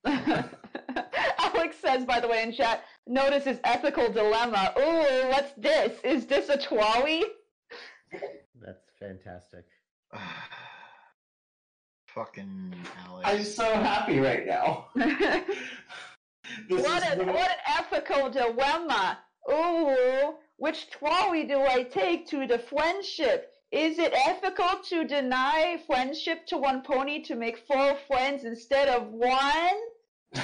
Alex says, by the way, in chat, notice his ethical dilemma. Ooh, what's this? Is this a Twally? That's fantastic. Fucking Alex. I'm so happy right now. what, a, is what an ethical dilemma. Ooh, which Twally do I take to the friendship? Is it ethical to deny friendship to one pony to make four friends instead of one?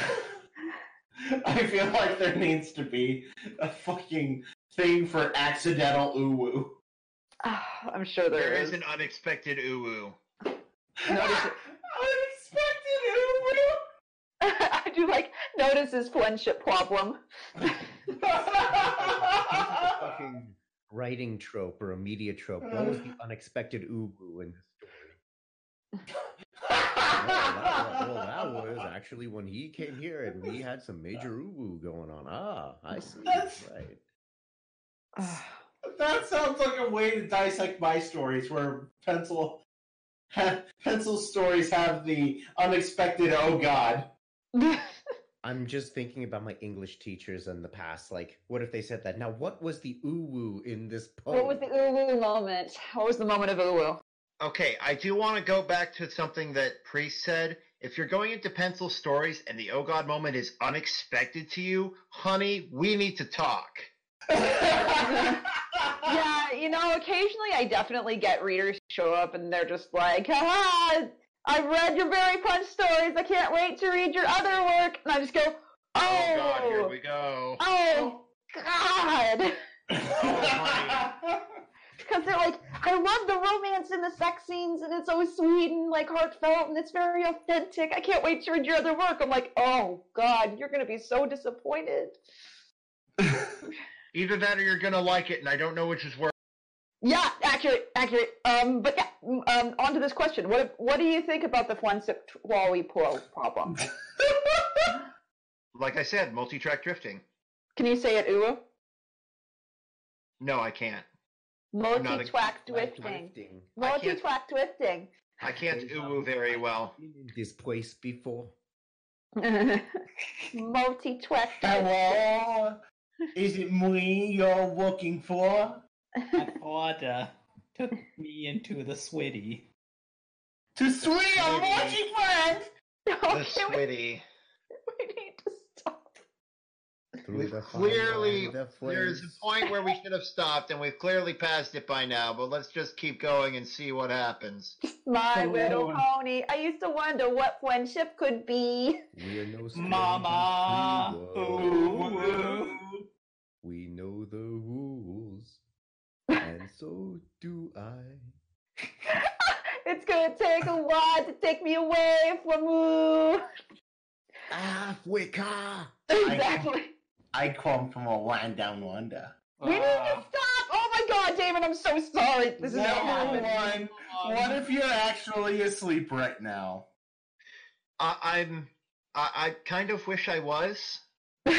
I feel like there needs to be a fucking thing for accidental uwu. Ah, I'm sure there there is is. an unexpected uwu. Notice it. Unexpected uwu. I do like notice his friendship problem. Fucking writing trope or a media trope. What was the unexpected uwu in this story? Well, that, well, that was actually when he came here and we had some major uwu going on. Ah, I see. That's- Right. that sounds like a way to dissect my stories, where pencil pencil stories have the unexpected. Oh God. I'm just thinking about my English teachers in the past. Like, what if they said that? Now, what was the uwu in this poem? what was the uwu moment? What was the moment of uwu? Okay, I do want to go back to something that Priest said. If you're going into pencil stories and the oh god moment is unexpected to you, honey, we need to talk. yeah, you know, occasionally I definitely get readers show up and they're just like, haha, I've read your very punch stories. I can't wait to read your other work. And I just go, oh, Oh god, here oh, we go. oh, God. Because they're like, I love the romance and the sex scenes, and it's so sweet and like heartfelt, and it's very authentic. I can't wait to read your other work. I'm like, oh God, you're gonna be so disappointed. Either that or you're gonna like it, and I don't know which is worse. Yeah, accurate, accurate. Um, but yeah, um, on to this question. What what do you think about the Wally Pro problem? Like I said, multi-track drifting. Can you say it, Uwu? No, I can't. Not a- Multi-track Like drifting. drifting. I can't- Multi-track drifting. I can't uwu very well. In this place before. Multi-track. Hello. Is it me you're looking for? My father took me into the sweaty. To sweet, I'm watching friends. The Okay, we, Switty. we need to stop. Through We've the clearly the there's a point where we should have stopped, and we've clearly passed it by now. But let's just keep going and see what happens. My Hello. little pony. I used to wonder what friendship could be. We are no Mama. Ooh, ooh. We know the rules, and so do I. It's gonna take a while to take me away from you. Africa! Exactly. I come from a land down under. We need to Ah. stop. Oh my god, David, I'm so sorry. This is Number not one, what if you're actually asleep right now? I, I'm. I, I kind of wish I was.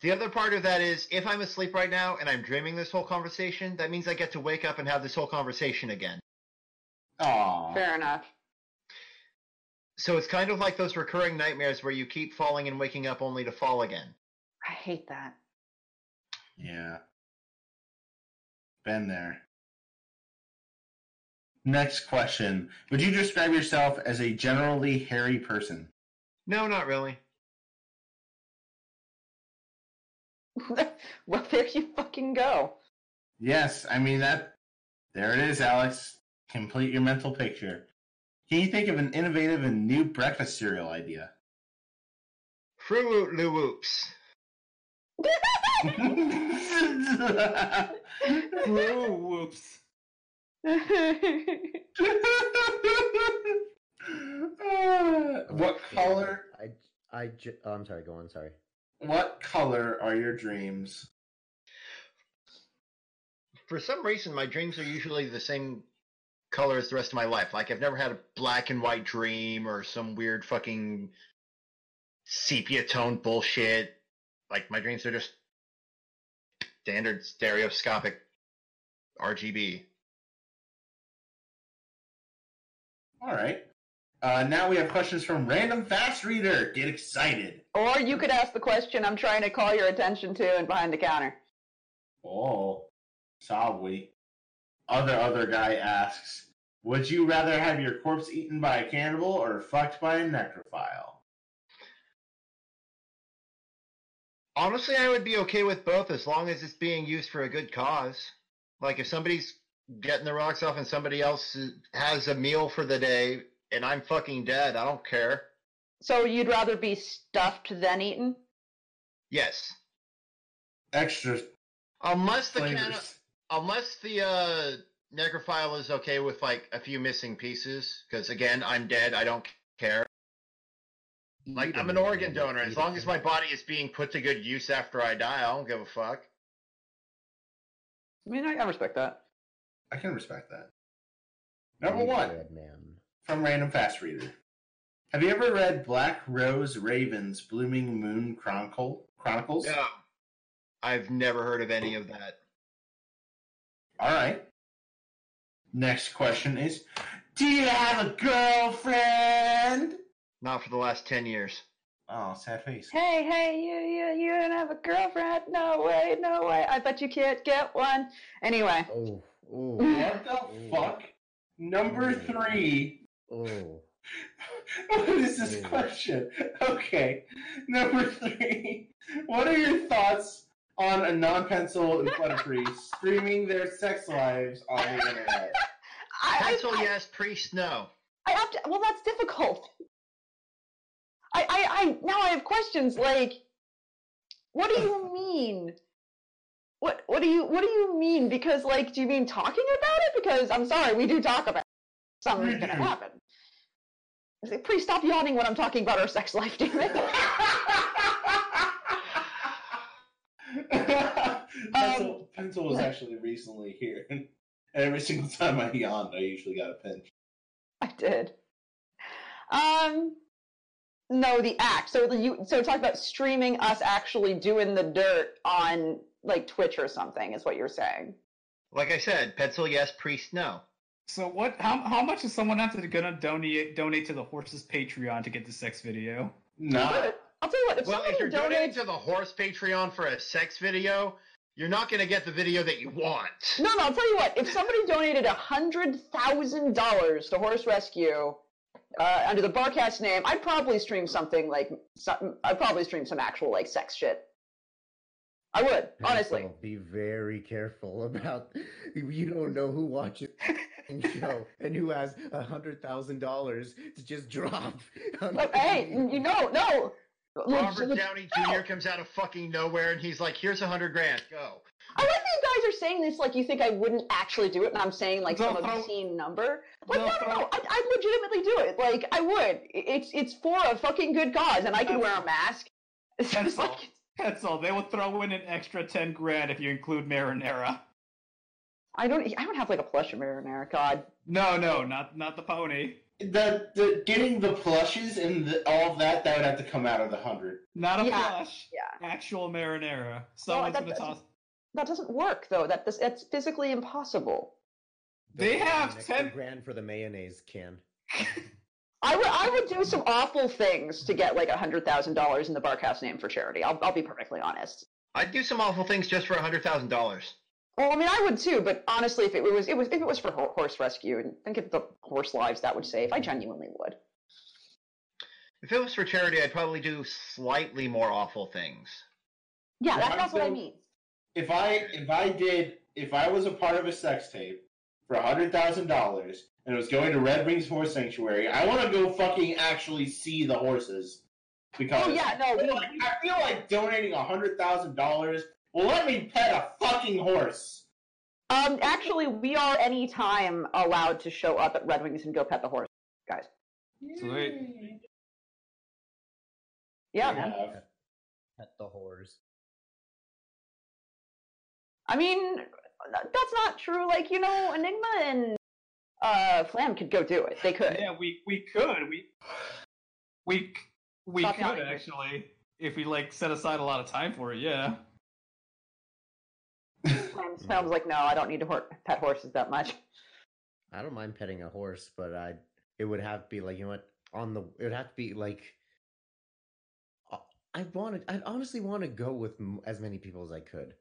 The other part of that is, if I'm asleep right now and I'm dreaming this whole conversation, that means I get to wake up and have this whole conversation again. Aw. Fair enough. So it's kind of like those recurring nightmares where you keep falling and waking up only to fall again. I hate that. Yeah. Been there. Next question. Would you describe yourself as a generally hairy person? No, not really. well, there you fucking go. Yes, I mean that. There it is, Alex. Complete your mental picture. Can you think of an innovative and new breakfast cereal idea? Fruit Loo Whoops. Ooh, what color? I, I, ju- oh, I'm sorry. Go on. Sorry. What color are your dreams? For some reason, my dreams are usually the same color as the rest of my life. Like, I've never had a black and white dream or some weird fucking sepia tone bullshit. Like, my dreams are just standard stereoscopic RGB. All right. Uh, now we have questions from Random Fast Reader. Get excited. or you could ask the question I'm trying to call your attention to and behind the counter. Oh, sorry. Other other guy asks, would you rather have your corpse eaten by a cannibal or fucked by a necrophile? Honestly, I would be okay with both as long as it's being used for a good cause. Like, if somebody's getting the rocks off and somebody else has a meal for the day and I'm fucking dead, I don't care. So you'd rather be stuffed than eaten? Yes. Extra Unless the canna- flavors. unless the uh necrophile is okay with like a few missing pieces because again i'm dead i don't care like I'm an organ donor as long as my body is being put to good use after i die i don't give a fuck I mean, I, I respect that. I can respect that. Number one bread, man. from Random Fast Reader. Have you ever read Black Rose Raven's Blooming Moon Chronicle Chronicles? no i've never heard of any of that All right. Next question is Do you have a girlfriend? Not for the last 10 years Oh, sad face. Hey, hey, you, you, you don't have a girlfriend? No way, no way. I bet you can't get one. Anyway, Oh, oh, What the oh. fuck? Number oh. three. oh. What is this Yeah. question? Okay. Number three. What are your thoughts on a non-pencil and clutter priest streaming their sex lives on the internet? I, pencil I, yes priest no I have to. Well, that's difficult. I, I, I now I have questions like, what do you mean? What, what do you, what do you mean? Because like, do you mean talking about it? Because I'm sorry, we do talk about something's gonna happen. I say, Please stop yawning when I'm talking about our sex life, damn it. pencil, pencil was actually recently here, and every single time I yawned, I usually got a pinch. I did. Um, no, the act. So you so talk about streaming us actually doing the dirt on like Twitch or something is what you're saying. like i said pencil yes priest no So what? How how much is someone have to gonna donate donate to the horse's Patreon to get the sex video? Nah. But I'll tell you what. If well if you're donating donates, to the horse patreon for a sex video You're not going to get the video that you want. No, no, I'll tell you what. If somebody donated a hundred thousand dollars to Horse Rescue uh, under the Barcast name, I'd probably stream something like some, I'd probably stream some actual like sex shit. I would honestly. Pencil, be very careful about. You don't know who watches the show and who has a hundred thousand dollars to just drop. on But hey, you know, no. Robert Leg- Downey no. Jr. comes out of fucking nowhere and he's like, "Here's a hundred grand, go." I like that you guys are saying this like you think I wouldn't actually do it, and I'm saying like some They'll throw- obscene number. Like they'll no, no, no, I, I'd legitimately do it. Like I would. It's it's for a fucking good cause, and I can wear a mask. It's That's all. like That's all. They will throw in an extra ten grand if you include marinara. I don't I don't have like a plush of marinara. God, No, no, not not the pony. The, the getting the plushes and the, all that that would have to come out of the hundred. Not a Yeah, plush. yeah. Actual marinara. Someone's that gonna toss. That doesn't work though. That this that's physically impossible. They They'll have 10 grand for the mayonnaise can. I would I would do some awful things to get like a hundred thousand dollars in the Barcast name for charity. I'll I'll be perfectly honest. I'd do some awful things just for a hundred thousand dollars. Well, I mean, I would too, but honestly, if it was, it was, if it was for horse rescue, and think of the horse lives that would save, I genuinely would. If it was for charity, I'd probably do slightly more awful things. Yeah, Yeah, that, that's what I mean. If I if I did if I was a part of a sex tape for a hundred thousand dollars and it was going to Red Wings Horse Sanctuary, I want to go fucking actually see the horses because Oh yeah, no, I feel like, I feel like donating a hundred thousand dollars will let me pet a fucking horse. um, actually, we are anytime allowed to show up at Red Wings and go pet the horse, guys. Sweet. Yeah, I Pet the whores. I mean, that's not true. Like, you know, Enigma and uh, Flam could go do it. They could. Yeah, we we could. We we we Stop could yelling, Chris. actually if we like set aside a lot of time for it. Yeah. Flam's, Flam's like, no, I don't need to hor- pet horses that much. I don't mind petting a horse, but I it would have to be like you know what on the it would have to be like I wanted I honestly want to go with as many people as I could.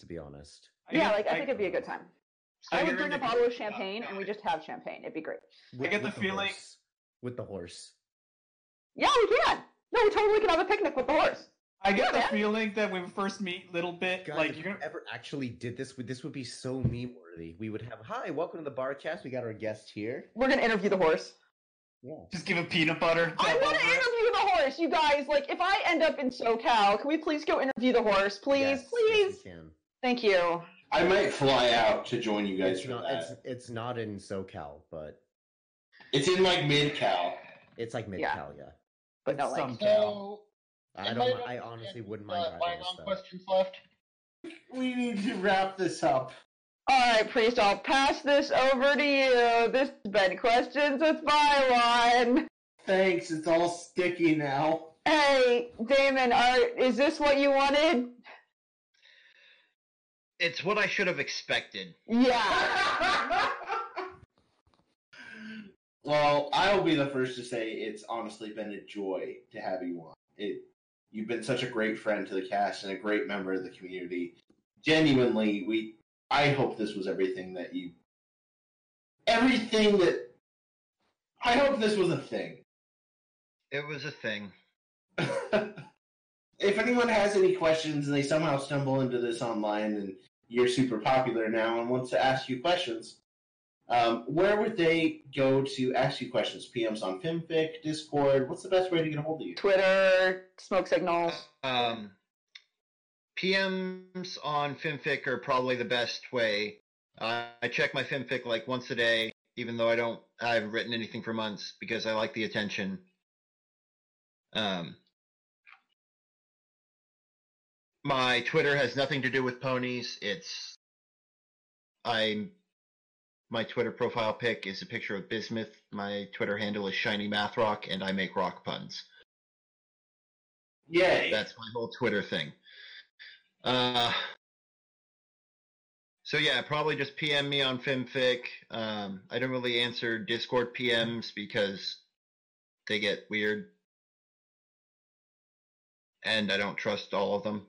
To be honest, I yeah, get- like I, think it'd be a good time. So I would you're bring a bottle of champagne and we just have champagne. It'd be great. With- get the with feeling- horse. with the horse. Yeah, we can. No, we totally can have a picnic with the horse. I get Yeah, the man. feeling that when we first meet, little bit Guys, like if you're we gonna. ever actually did this, would this would be so meme worthy. We would have hi, welcome to the Barcast. We got our guest here. We're gonna interview the horse. Yeah. Just give a peanut butter. I dump want to over interview the horse, you guys. Like, if I end up in SoCal, can we please go interview the horse, please, Yes, please? Yes, we can. Thank you. I might fly out to join you guys It's for not. that. It's it's not in SoCal, but It's in like mid Cal. it's like mid Yeah. Cal. Yeah. But no, like, Some cow. I don't. I honestly any, wouldn't uh, mind driving bygone this though. questions left. We need to wrap this up. all right, priest, I'll pass this over to you. This has been questions with Byline. Thanks. It's all sticky now. Hey, Daemon, are, is this what you wanted? It's what I should have expected. Yeah. well, I'll be the first to say it's honestly been a joy to have you on. It you've been such a great friend to the cast and a great member of the community. Genuinely, we I hope this was everything that you everything that I hope this was a thing. It was a thing. if anyone has any questions and they somehow stumble into this online and you're super popular now and wants to ask you questions, um, where would they go to ask you questions? PMs on FimFic, Discord. What's the best way to get a hold of you? Twitter, smoke signals. Um, PMs on FimFic are probably the best way. Uh, I check my FimFic like once a day, even though I don't. I haven't written anything for months because I like the attention. Um, my Twitter has nothing to do with ponies. It's I. My Twitter profile pic is a picture of Bismuth. My Twitter handle is Shiny Math Rock, and I make rock puns. Yay! That's my whole Twitter thing. Uh, so yeah, probably just PM me on FimFic. Um, I don't really answer Discord PMs because they get weird, and I don't trust all of them.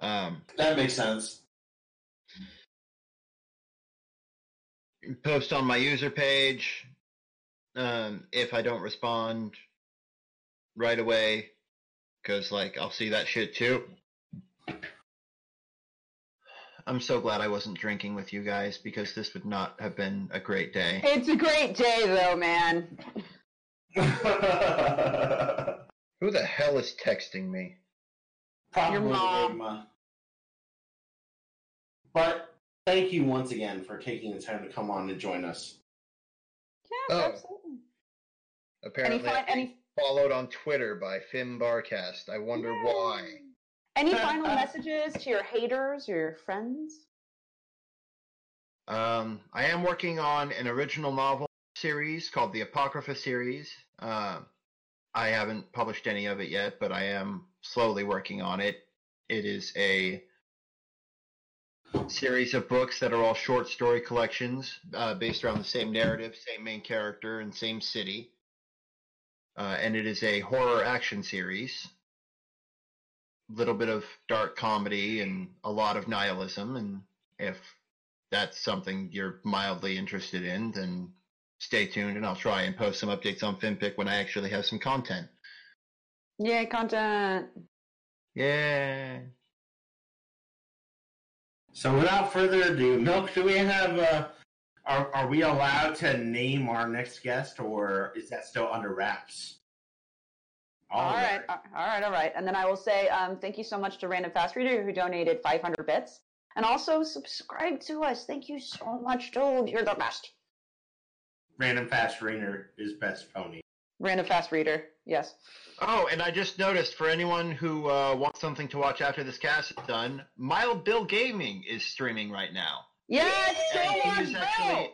Um, That makes sense. post on my user page. Um, if I don't respond right away, because like I'll see that shit too. I'm so glad I wasn't drinking with you guys because this would not have been a great day. It's a great day, though, man. Who the hell is texting me? Probably Your mom. Irma. But thank you once again for taking the time to come on and join us. Yes, Oh. absolutely. Apparently, Any, fi- any, followed on Twitter by Fim Barcast. I wonder why. any final messages to your haters or your friends? Um, I am working on an original novel series called the Apocrypha series. Uh, I haven't published any of it yet, but I am slowly working on it. It is a series of books that are all short story collections uh, based around the same narrative, same main character, and same city. Uh, and it is a horror action series. A Little bit of dark comedy and a lot of nihilism. And if that's something you're mildly interested in, then stay tuned and I'll try and post some updates on FimFic when I actually have some content. Yay, content. Yeah. So without further ado, Milk, do we have uh are are we allowed to name our next guest or is that still under wraps? All right, all right, all right. And then I will say um, thank you so much to Random Fast Reader who donated 500 bits. And also subscribe to us. Thank you so much, dude. You're the best. Random Fast Reader is best pony. Random Fast Reader, yes. Oh, and I just noticed for anyone who uh, wants something to watch after this cast is done, Mild Bill Gaming is streaming right now. Yes, so And actually,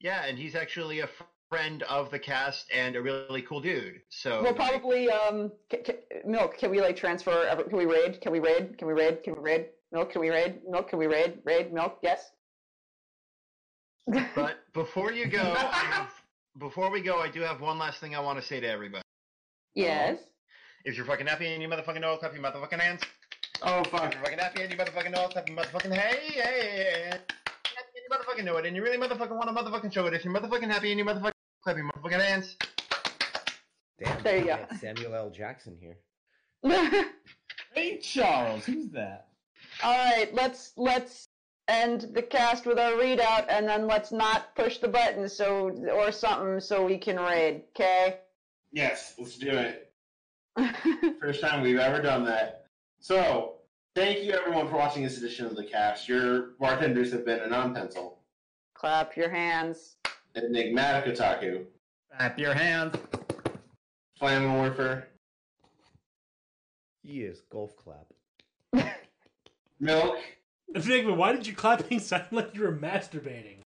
yeah, and he's actually a friend of the cast and a really cool dude. So We'll probably um ca ca milk. Can we like transfer? Can we raid? Can we raid? Can we raid? Can we raid? Milk? Can we raid? Milk? Can we raid? Raid? Milk? Yes. But before you go, I have, before we go, I do have one last thing I want to say to everybody. Yes. If you're fucking happy and you motherfucking know it, clap your motherfucking hands. Oh If you're fucking happy and you motherfucking know it, clap your motherfucking hey, hey, hey, hey. And you motherfucking know it, and you really motherfucking want to motherfucking show it. If you're motherfucking happy and you motherfucking clap your motherfucking hands. Damn, There you go. Samuel L. Jackson here. Hey Charles, who's that? All right, let's let's end the cast with our readout, and then let's not push the button so or something so we can raid. Okay. Yes, let's do it. First time we've ever done that. So, thank you everyone for watching this edition of the cast. Your bartenders have been Anon Pencil, Clap your hands. Enigmatic Otaku, Clap your hands. Flamming Warfare, Yes, golf clap. Milk, Enigma, why did you clapping sound like you were masturbating?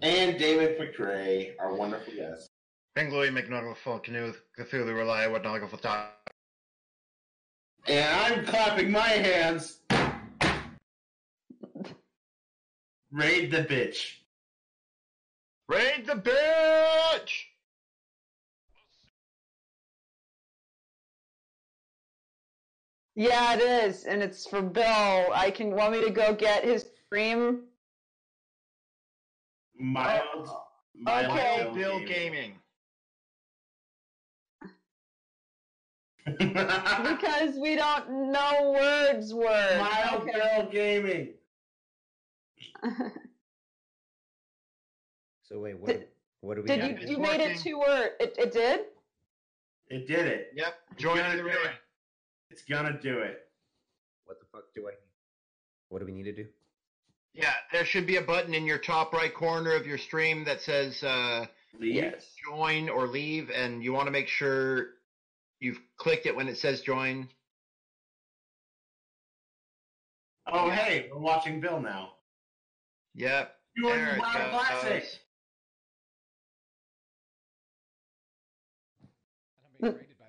and Daemon McRae, our wonderful guest. Benglui McNugglefull Canoe Cthulhu Rely what Nuggle Talk. And I'm clapping my hands. Raid the bitch. Raid the bitch! Yeah, it is, and it's for Bill. I can want me to go get his stream. Mild. Oh, mild Okay. Bill Gaming. because we don't know words words. Mild Okay. Bill Gaming. So wait, what? Did- what do we? Did do? you it's you made it working. two word? It it did. It did it. Yep. Join the do raid. it. It's gonna do it. What the fuck do I? need? What do we need to do? Yeah, there should be a button in your top right corner of your stream that says uh, Yes. join or leave, and you want to make sure you've clicked it when it says join. Oh, hey, we're watching Bill now. Yep. Doing there it Wild goes. Classic.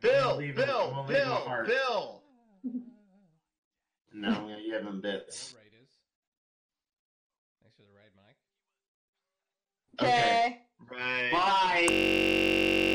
Bill, Leave him- Bill, we'll leave him Bill, apart. Bill. No, yeah, you have him bits. Thanks for the ride, Mike. Okay. Okay. Right. Bye.